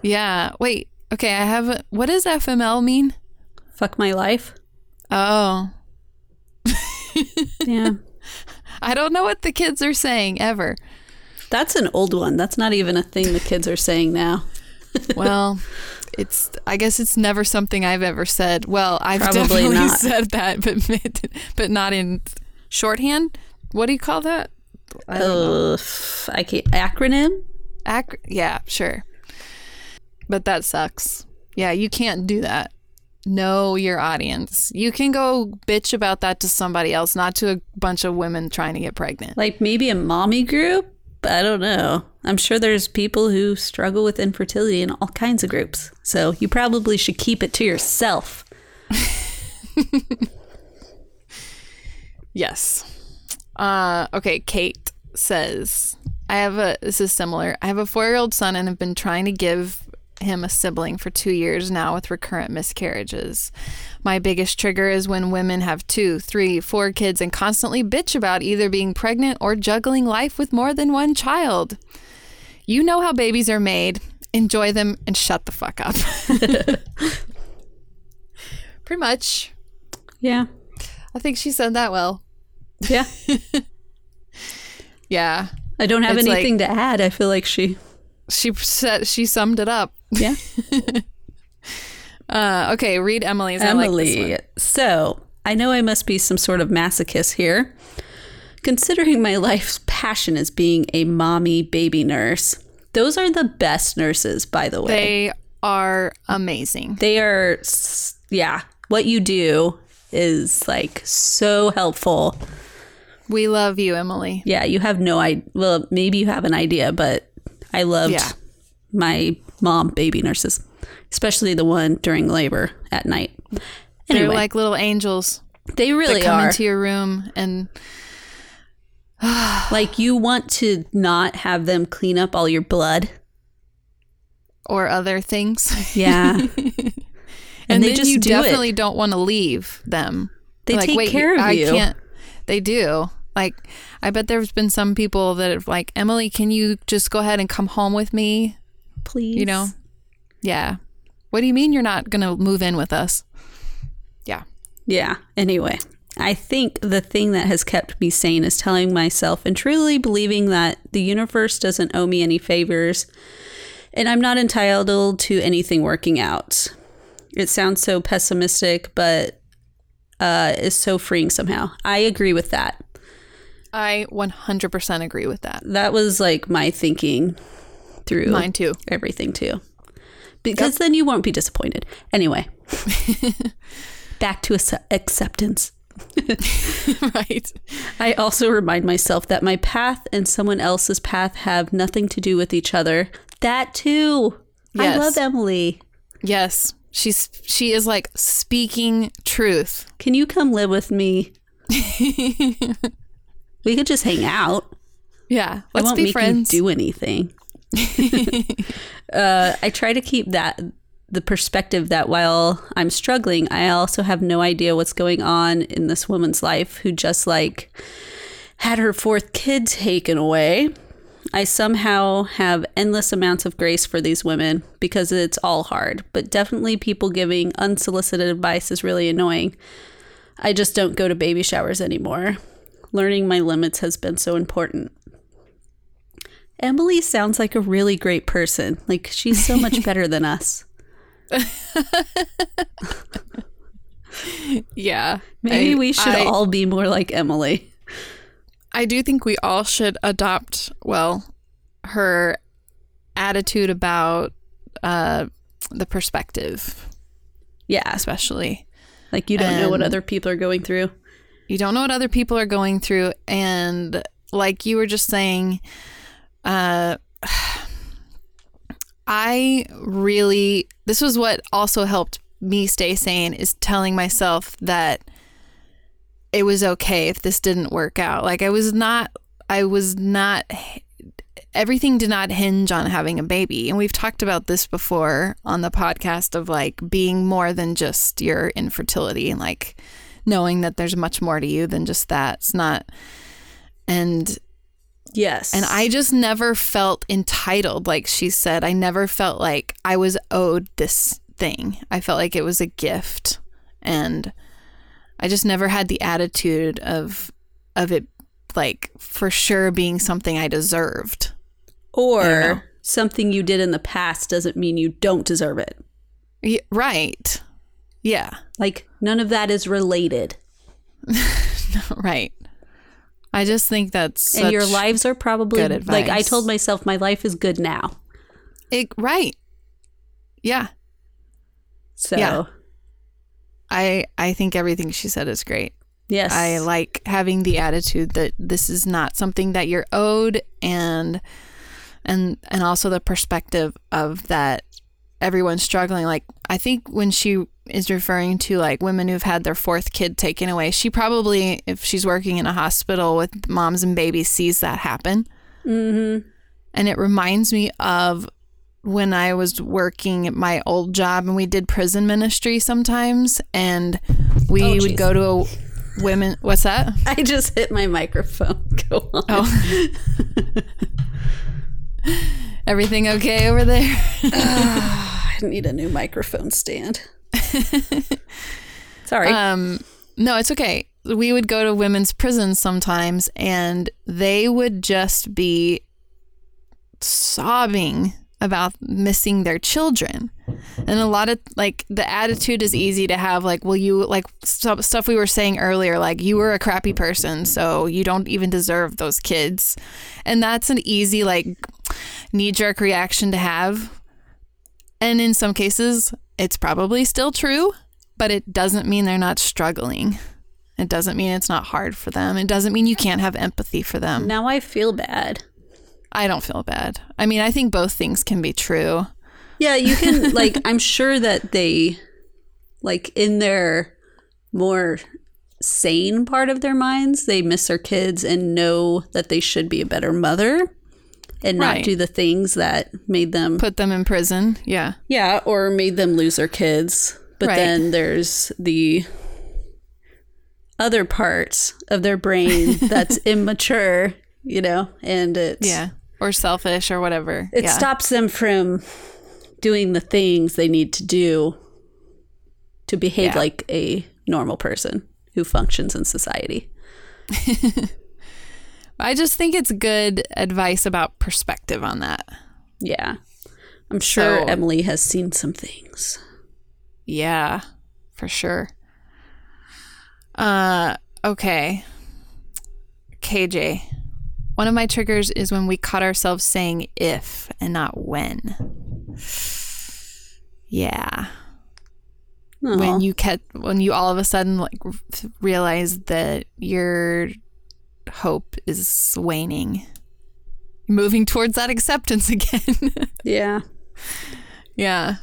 Yeah. Wait. Okay. I have. A, what does FML mean? Fuck my life. Oh, Yeah. I don't know what the kids are saying ever. That's an old one. That's not even a thing the kids are saying now. Well, it's. I guess it's never something I've ever said. Well, I've Probably definitely not. said that, but but not in shorthand. What do you call that? I don't know. Ugh, I can't. Acronym? Ac- yeah, sure. But that sucks. Yeah, you can't do that. Know your audience. You can go bitch about that to somebody else, not to a bunch of women trying to get pregnant. Like maybe a mommy group? I don't know. I'm sure there's people who struggle with infertility in all kinds of groups. So you probably should keep it to yourself. Yes. Uh, okay, Kate says, I have a, this is similar. I have a four year old son and have been trying to give him a sibling for two years now with recurrent miscarriages. My biggest trigger is when women have two, three, four kids and constantly bitch about either being pregnant or juggling life with more than one child. You know how babies are made. Enjoy them and shut the fuck up. Pretty much. Yeah. I think she said that well. Yeah. Yeah. I don't have It's like- anything to add. I feel like she. She said she summed it up. Yeah. Uh, okay, read Emily's. I like this Emily. one. so I know I must be some sort of masochist here. Considering my life's passion as being a mommy baby nurse, those are the best nurses, by the way. They are amazing. They are, yeah, what you do is like so helpful. We love you, Emily. Yeah, you have no idea. Well, maybe you have an idea, but I loved Yeah. my mom baby nurses, especially the one during labor at night. They're like little angels they really that come are. into your room and like you want to not have them clean up all your blood. or other things. Yeah. and, they then just you do it. definitely don't want to leave them. They take care of I you." Can't, they do. Like, I bet there's been some people that have like, Emily, can you just go ahead and come home with me? Please. You know? Yeah. What do you mean you're not going to move in with us? Yeah. Yeah. Anyway, I think the thing that has kept me sane is telling myself and truly believing that the universe doesn't owe me any favors and I'm not entitled to anything working out. It sounds so pessimistic, but uh, is so freeing somehow. I agree with that. I 100% agree with that. That was like my thinking through Mine too. everything too. Because then you won't be disappointed. Anyway, back to ac- acceptance. right. I also remind myself that my path and someone else's path have nothing to do with each other. That too. I love Emily. Yes. She's she is like speaking truth. Can you come live with me? we could just hang out. Yeah. Let's won't be make friends. you do anything. uh, I try to keep that the perspective that while I'm struggling, I also have no idea what's going on in this woman's life who just like had her fourth kid taken away. I somehow have endless amounts of grace for these women because it's all hard, but definitely people giving unsolicited advice is really annoying. I just don't go to baby showers anymore. Learning my limits has been so important. Emily sounds like a really great person. Like she's so much better than us. yeah. Maybe I- we should I- all be more like Emily. I do think we all should adopt, well, her attitude about uh, the perspective, Yeah, especially. like you don't know what other people are going through. You don't know what other people are going through. And like you were just saying, uh, I really, this was what also helped me stay sane is telling myself that it was okay if this didn't work out. Like I was not, I was not, everything did not hinge on having a baby. And we've talked about this before on the podcast of like being more than just your infertility and like knowing that there's much more to you than just that. It's not, and Yes. and I just never felt entitled, like she said. I never felt like I was owed this thing. I felt like it was a gift. And I just never had the attitude of of it like for sure being something I deserved. I don't know. or something you did in the past doesn't mean you don't deserve it. Y- right. Yeah. Like none of that is related. Right. I just think that's and your lives are probably good like I told myself my life is good now. it, right. Yeah. So Yeah. I I think everything she said is great. yes. I like having the attitude that this is not something that you're owed and and and also the perspective of that everyone's struggling like I think when she is referring to like women who've had their fourth kid taken away she probably if she's working in a hospital with moms and babies sees that happen mm-hmm. and it reminds me of when I was working at my old job and we did prison ministry sometimes and we Oh, would go to a women what's that I just hit my microphone. Go on. Oh. Everything okay over there? I need a new microphone stand. Sorry. Um, no, it's okay. We would go to women's prisons sometimes, and they would just be sobbing about missing their children. And a lot of like the attitude is easy to have, like, well, you like stuff, stuff we were saying earlier, like, you were a crappy person, so you don't even deserve those kids. And that's an easy, like, knee jerk reaction to have. And in some cases, it's probably still true, but it doesn't mean they're not struggling. It doesn't mean it's not hard for them. It doesn't mean you can't have empathy for them. now I feel bad. I don't feel bad. I mean, I think both things can be true. Yeah, you can like I'm sure that they like in their more sane part of their minds, they miss their kids and know that they should be a better mother and not Right. do the things that made them Put them in prison. Yeah. yeah, or made them lose their kids. But Right. then there's the other part of their brain that's immature, you know, and it's Yeah. Or selfish or whatever. it yeah. stops them from doing the things they need to do to behave Yeah. like a normal person who functions in society. I just think it's good advice about perspective on that. Yeah. I'm sure So- Emily has seen some things. Yeah, for sure. Uh, okay. KJ. One of my triggers is when we caught ourselves saying if and not when. Yeah. Aw. when you get when you all of a sudden like realize that your hope is waning moving towards that acceptance again Yeah. yeah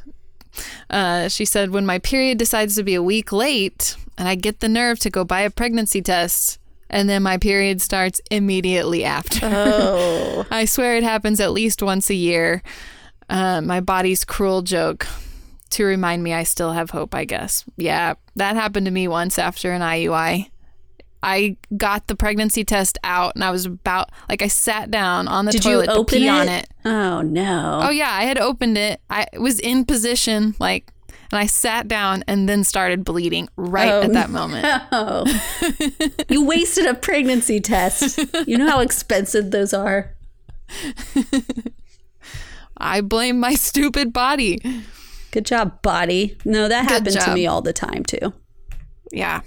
uh, she said when my period decides to be a week late and i get the nerve to go buy a pregnancy test and then my period starts immediately after Oh. I swear it happens at least once a year. Uh, my body's cruel joke to remind me I still have hope, I guess. Yeah, that happened to me once after an IUI. I got the pregnancy test out and I was about, like, I sat down on the Did you toilet to pee it? on it. Oh no. Oh, yeah, I had opened it. I was in position, like, and I sat down and then started bleeding right Oh, at that moment. Oh. you wasted a pregnancy test. You know how expensive those are? I blame my stupid body. Good job, body. No, that Good happened to me all the time too. yeah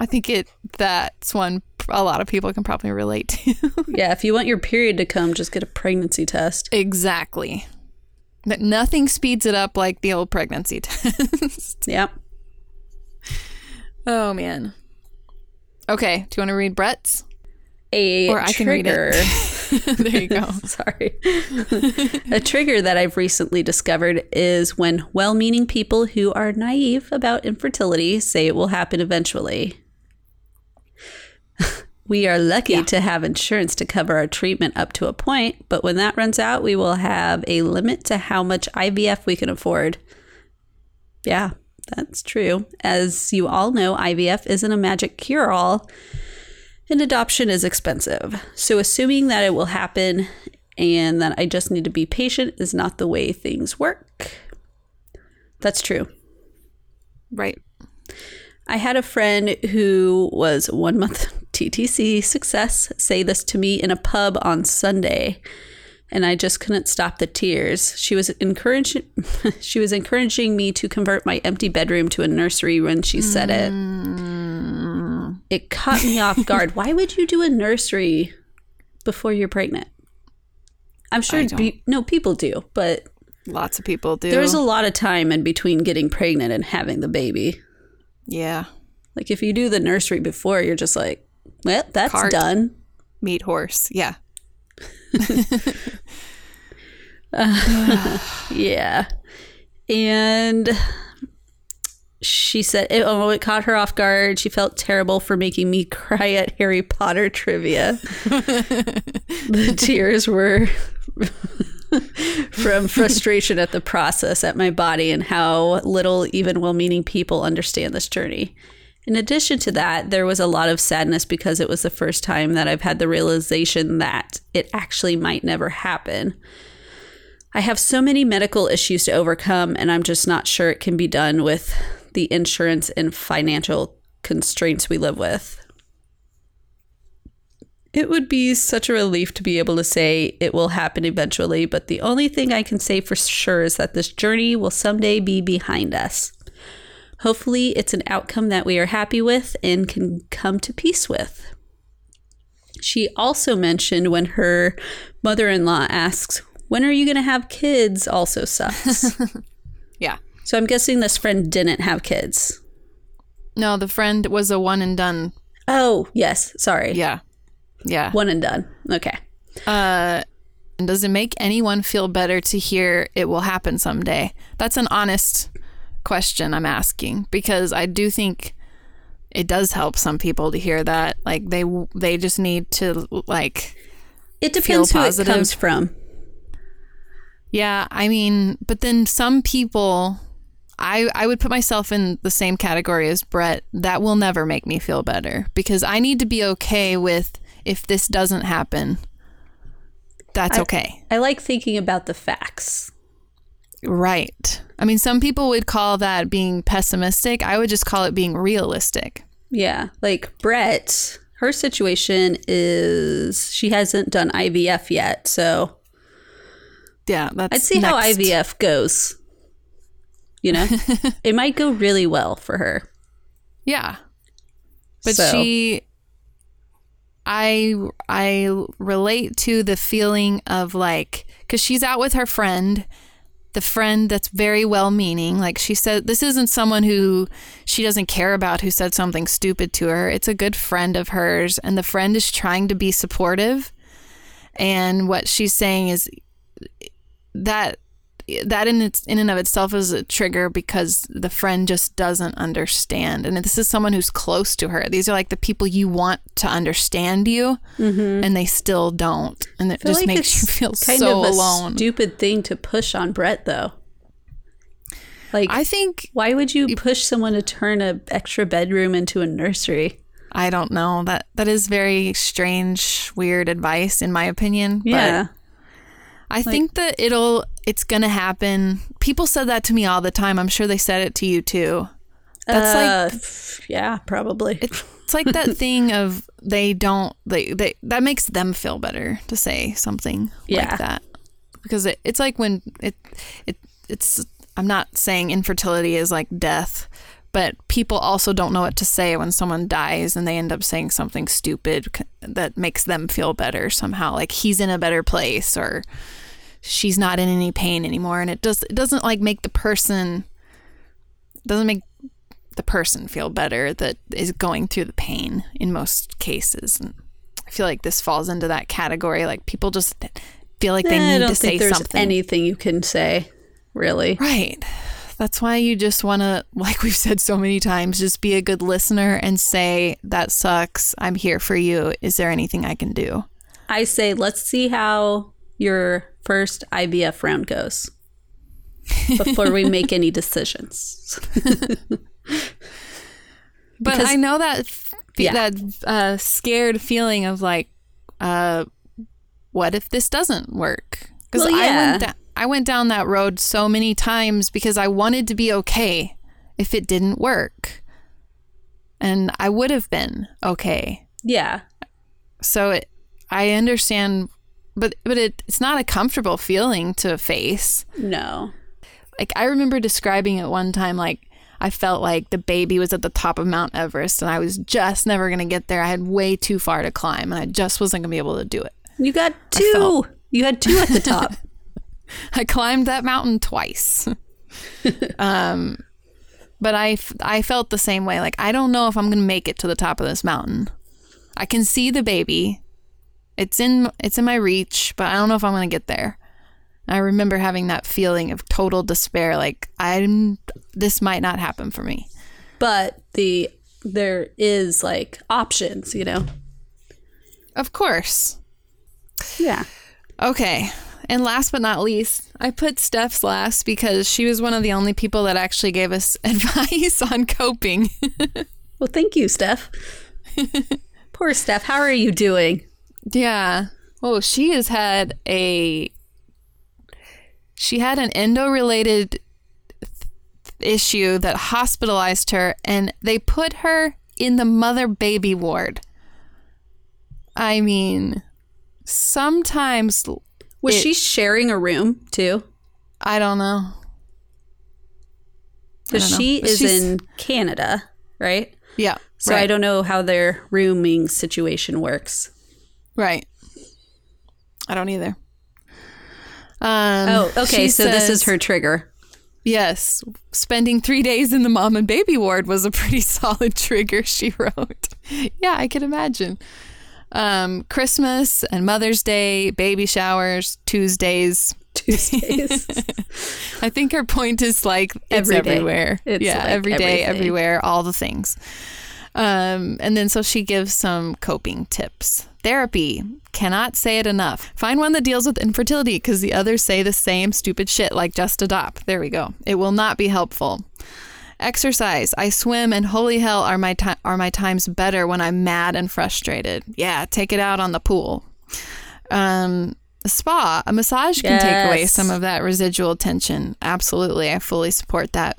i think it that's one a lot of people can probably relate to Yeah, if you want your period to come, just get a pregnancy test. exactly that nothing speeds it up like the old pregnancy test Yep. oh man okay do you want to read brett's A Or I can read trigger. it. there you go Sorry. a trigger that I've recently discovered is when well meaning people who are naive about infertility say it will happen eventually. We are lucky Yeah. to have insurance to cover our treatment up to a point, but when that runs out, we will have a limit to how much IVF we can afford. Yeah, that's true. As you all know, IVF isn't a magic cure all and adoption is expensive. So assuming that it will happen and that I just need to be patient is not the way things work. That's true. right I had a friend who was one month TTC success say this to me in a pub on Sunday, and I just couldn't stop the tears. She was encouraging she was encouraging me to convert my empty bedroom to a nursery when she said it. Mm. It caught me off guard. Why would you do a nursery before you're pregnant? I'm sure be, no people do, but lots of people do there's a lot of time in between getting pregnant and having the baby. Yeah Like if you do the nursery before, you're just like, well, that's Cart. done. meat horse yeah Yeah. And she said, it, oh, it caught her off guard. She felt terrible for making me cry at Harry Potter trivia. the tears were from frustration at the process, at my body, and how little even well meaning people understand this journey. In addition to that, there was a lot of sadness because it was the first time that I've had the realization that it actually might never happen. I have so many medical issues to overcome, and I'm just not sure it can be done with the insurance and financial constraints we live with. It would be such a relief to be able to say it will happen eventually, but the only thing I can say for sure is that this journey will someday be behind us. Hopefully, it's an outcome that we are happy with and can come to peace with. She also mentioned when her mother in law asks, When are you going to have kids? also sucks. yeah so I'm guessing this friend didn't have kids. no the friend was a one and done Oh, yes. Sorry. yeah yeah One and done. Okay. Uh, and does it make anyone feel better to hear it will happen someday? That's an honest question I'm asking because I do think it does help some people to hear that. Like they they just need to like It depends who it comes from. yeah, I mean, but then some people I I would put myself in the same category as Brett. That will never make me feel better because I need to be okay with if this doesn't happen. That's I- okay. I like thinking about the facts. Right. I mean, some people would call that being pessimistic. I would just call it being realistic. Yeah. Like Brett, her situation is she hasn't done IVF yet. So Yeah, that's. I'd see how. IVF goes. You know, it might go really well for her. Yeah, but So- she, I, I relate to the feeling of like, because she's out with her friend, the friend that's very well meaning. Like she said, this isn't someone who she doesn't care about who said something stupid to her. It's a good friend of hers, and the friend is trying to be supportive. And what she's saying is that that in its in and of itself is a trigger because the friend just doesn't understand and this is someone who's close to her these are like the people you want to understand you and they still don't and it Mm-hmm. Just like makes you feel kind so of a alone Stupid thing to push on Brett, though. Like, i think why would you push someone to turn a extra bedroom into a nursery? i don't know that that is very strange weird advice in my opinion Yeah, but i think that it'll it's gonna happen people said that to me all the time i'm sure they said it to you too that's like uh, f- yeah, probably. It's like that thing of they don't they, they that makes them feel better to say something Yeah. like that because it, it's like when it it it's I'm not saying infertility is like death but people also don't know what to say when someone dies and they end up saying something stupid that makes them feel better somehow like he's in a better place or she's not in any pain anymore and it does it doesn't like make the person doesn't make the person feel better that is going through the pain in most cases. And I feel like this falls into that category. Like people just feel like they need to say something. anything you can say, really. right. That's why you just want to, like we've said so many times, just be a good listener and say, that sucks. I'm here for you. Is there anything I can do? I say, let's see how your first IVF round goes before we make any decisions. But Because- I know that f- Yeah. that uh, scared feeling of like, uh, what if this doesn't work? Because Well, I yeah. went da- I went down that road so many times because I wanted to be okay if it didn't work, and I would have been okay. Yeah. So it, I understand, but but it, it's not a comfortable feeling to face. No. like I remember describing it one time like I felt like the baby was at the top of Mount Everest and I was just never going to get there. I had way too far to climb and I just wasn't going to be able to do it. You got two. You had two at the top. I climbed that mountain twice. um but I felt the same way like I don't know if I'm going to make it to the top of this mountain. I can see the baby. It's in it's in my reach, but I don't know if I'm going to get there. I remember having that feeling of total despair like I'm this might not happen for me. but the there is like options, you know. Of course. Yeah. Okay. And last but not least, I put Steph's last because she was one of the only people that actually gave us advice on coping. Well, thank you, Steph. Poor Steph. How are you doing? yeah. Oh, she has had a she had an endo related issue that hospitalized her and they put her in the mother baby ward. I mean, sometimes Was It- she sharing a room too? I don't know. Because she is she's- in Canada, right? Yeah. So I don't know how their rooming situation works. Right. I don't either. Um, Oh, okay. So this is her trigger. Yes, spending three days in the mom and baby ward was a pretty solid trigger. She wrote, "Yeah, I can imagine." Um, Christmas and Mother's Day, baby showers, Tuesdays. Tuesdays. I think her point is like it's Every day. everywhere. It's yeah, like every day, everything. everywhere, all the things. Um, and then so she gives some coping tips. Therapy cannot say it enough. Find one that deals with infertility because the others say the same stupid shit like just adopt. There we go. It will not be helpful. Exercise. I swim and holy hell are my ti- are my times better when I'm mad and frustrated. Yeah, take it out on the pool. Um, a spa, a massage can take away some of that residual tension. Absolutely, I fully support that.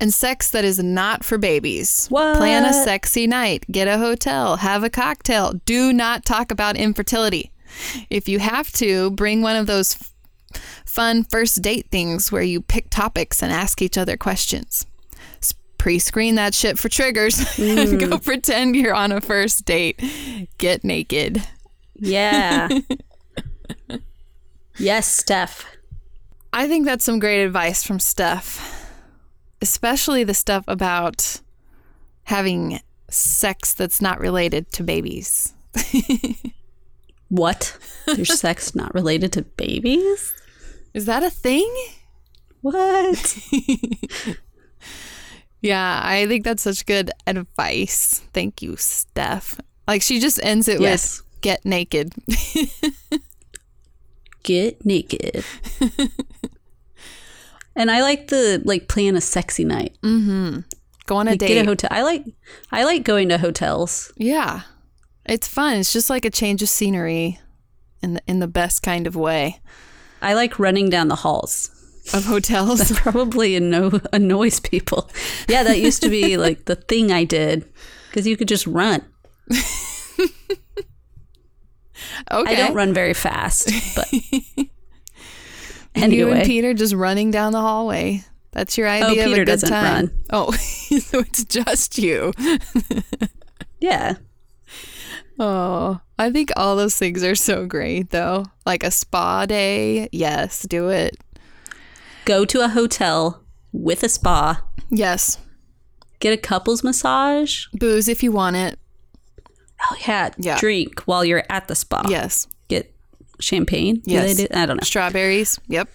And sex that is not for babies. Plan a sexy night, get a hotel, have a cocktail. Do not talk about infertility. If you have to, bring one of those fun first date things where you pick topics and ask each other questions. S- Pre-screen that shit for triggers and mm. go pretend you're on a first date. Get naked. yeah. yes, Steph. I think that's some great advice from Steph, especially the stuff about having sex that's not related to babies. What? There's sex not related to babies? Is that a thing? What? Yeah, I think that's such good advice. Thank you, Steph. Like she just ends it Yes. with get naked. Get naked. and I like the like plan a sexy night. Mm-hmm. Go on a Like, date. get a hotel. I like I like going to hotels. yeah. It's fun. It's just like a change of scenery in the, in the best kind of way I like running down the halls. of hotels. Probably anno- annoys people. Yeah, that used to be like the thing I did because you could just run. okay. I don't run very fast, but And You and anyway, Peter just running down the hallway. That's your oh, idea of Peter a good doesn't time. run. Oh, so it's just you. yeah, Oh, I think all those things are so great though. Like a spa day. Yes, do it. go to a hotel with a spa, Yes. get a couples massage. Booze if you want it. Oh yeah, Yeah. drink while you're at the spa. Yes. get champagne. Do Yes. they do? I don't know. Strawberries. Yep.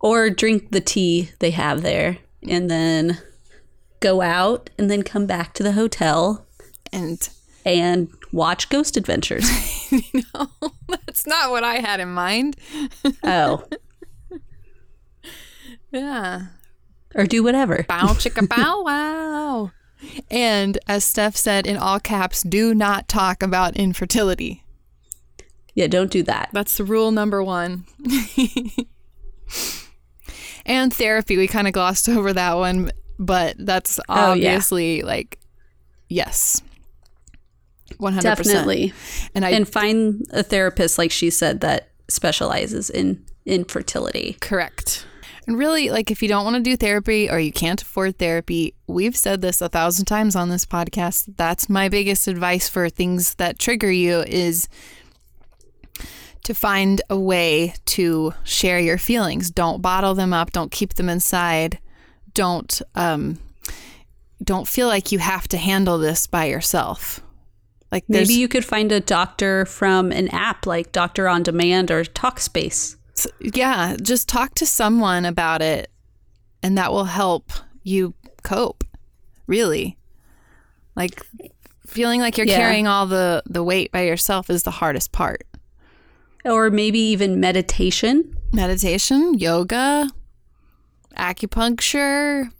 Or drink the tea they have there, and then go out, and then come back to the hotel And and watch Ghost Adventures. no, that's not what I had in mind. oh, Yeah. or do whatever. Bow chicka bow wow. And as Steph said in all caps, do not talk about infertility. Yeah, don't do that. That's the rule number one. and therapy, we kind of glossed over that one, but that's Oh, yeah. obviously like, yes. 100%. Definitely. And I, And find a therapist, like she said, that specializes in infertility. correct. And really, like, if you don't want to do therapy or you can't afford therapy, we've said this a thousand times on this podcast. That's my biggest advice for things that trigger you is to find a way to share your feelings. Don't bottle them up. Don't keep them inside. Don't um, don't feel like you have to handle this by yourself. Like Maybe you could find a doctor from an app like Doctor on Demand or Talkspace. yeah, just talk to someone about it, and that will help you cope. Really, like feeling like you're Yeah. carrying all the the weight by yourself is the hardest part. Or maybe even meditation. meditation, yoga, acupuncture.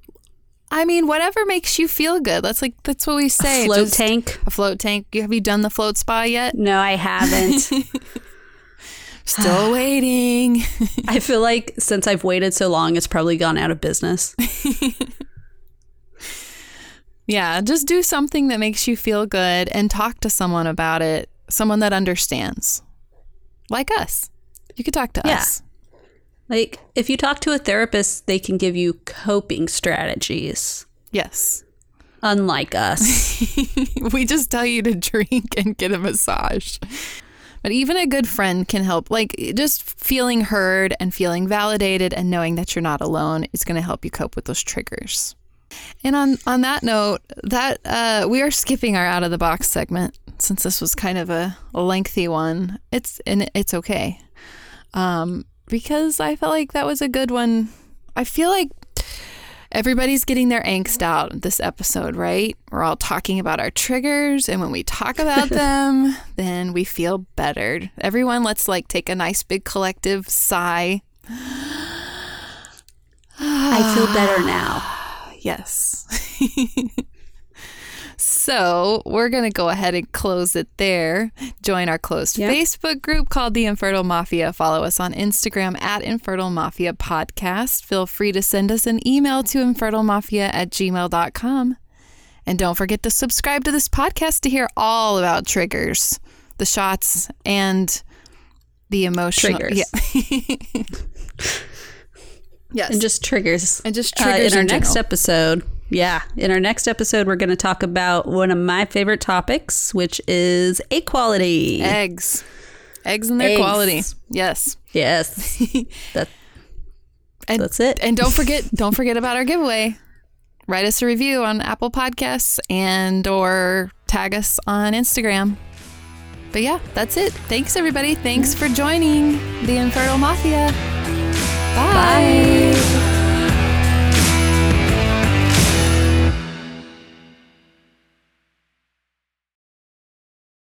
I mean, whatever makes you feel good. That's like that's what we say. A Float Just tank. A float tank. Have you done the float spa yet? No, I haven't. Still waiting. I feel like since I've waited so long, it's probably gone out of business. yeah, just do something that makes you feel good and talk to someone about it. Someone that understands. Like us. You could talk to Yeah. us. Like, if you talk to a therapist, they can give you coping strategies, Yes. unlike us. we just tell you to drink and get a massage. But even a good friend can help. Like just feeling heard and feeling validated and knowing that you're not alone is going to help you cope with those triggers. And on on that note, that uh, we are skipping our out of the box segment since this was kind of a, a lengthy one. It's and it's okay, um, because I felt like that was a good one. I feel like everybody's getting their angst out this episode, right? We're all talking about our triggers, and when we talk about them, then we feel better. Everyone, let's like take a nice big collective sigh. I feel better now. Yes. so we're going to go ahead and close it there. Join our closed Yep. Facebook group called The Infertile Mafia. Follow us on Instagram at Infertile Mafia Podcast. Feel free to send us an email to infertilemafia at gmail.com. And don't forget to subscribe to this podcast to hear all about triggers, the shots, and the emotional. Triggers. Yeah. yes. And just triggers. And just Uh, triggers in our in next episode, yeah, in our next episode, we're going to talk about one of my favorite topics, which is egg quality. eggs eggs and their Eggs. quality yes Yes. that And, That's it. And don't forget, don't forget about our giveaway. Write us a review on Apple Podcasts and or tag us on Instagram. But yeah, that's it. Thanks everybody. Thanks for joining the Infertile Mafia. Bye. Bye.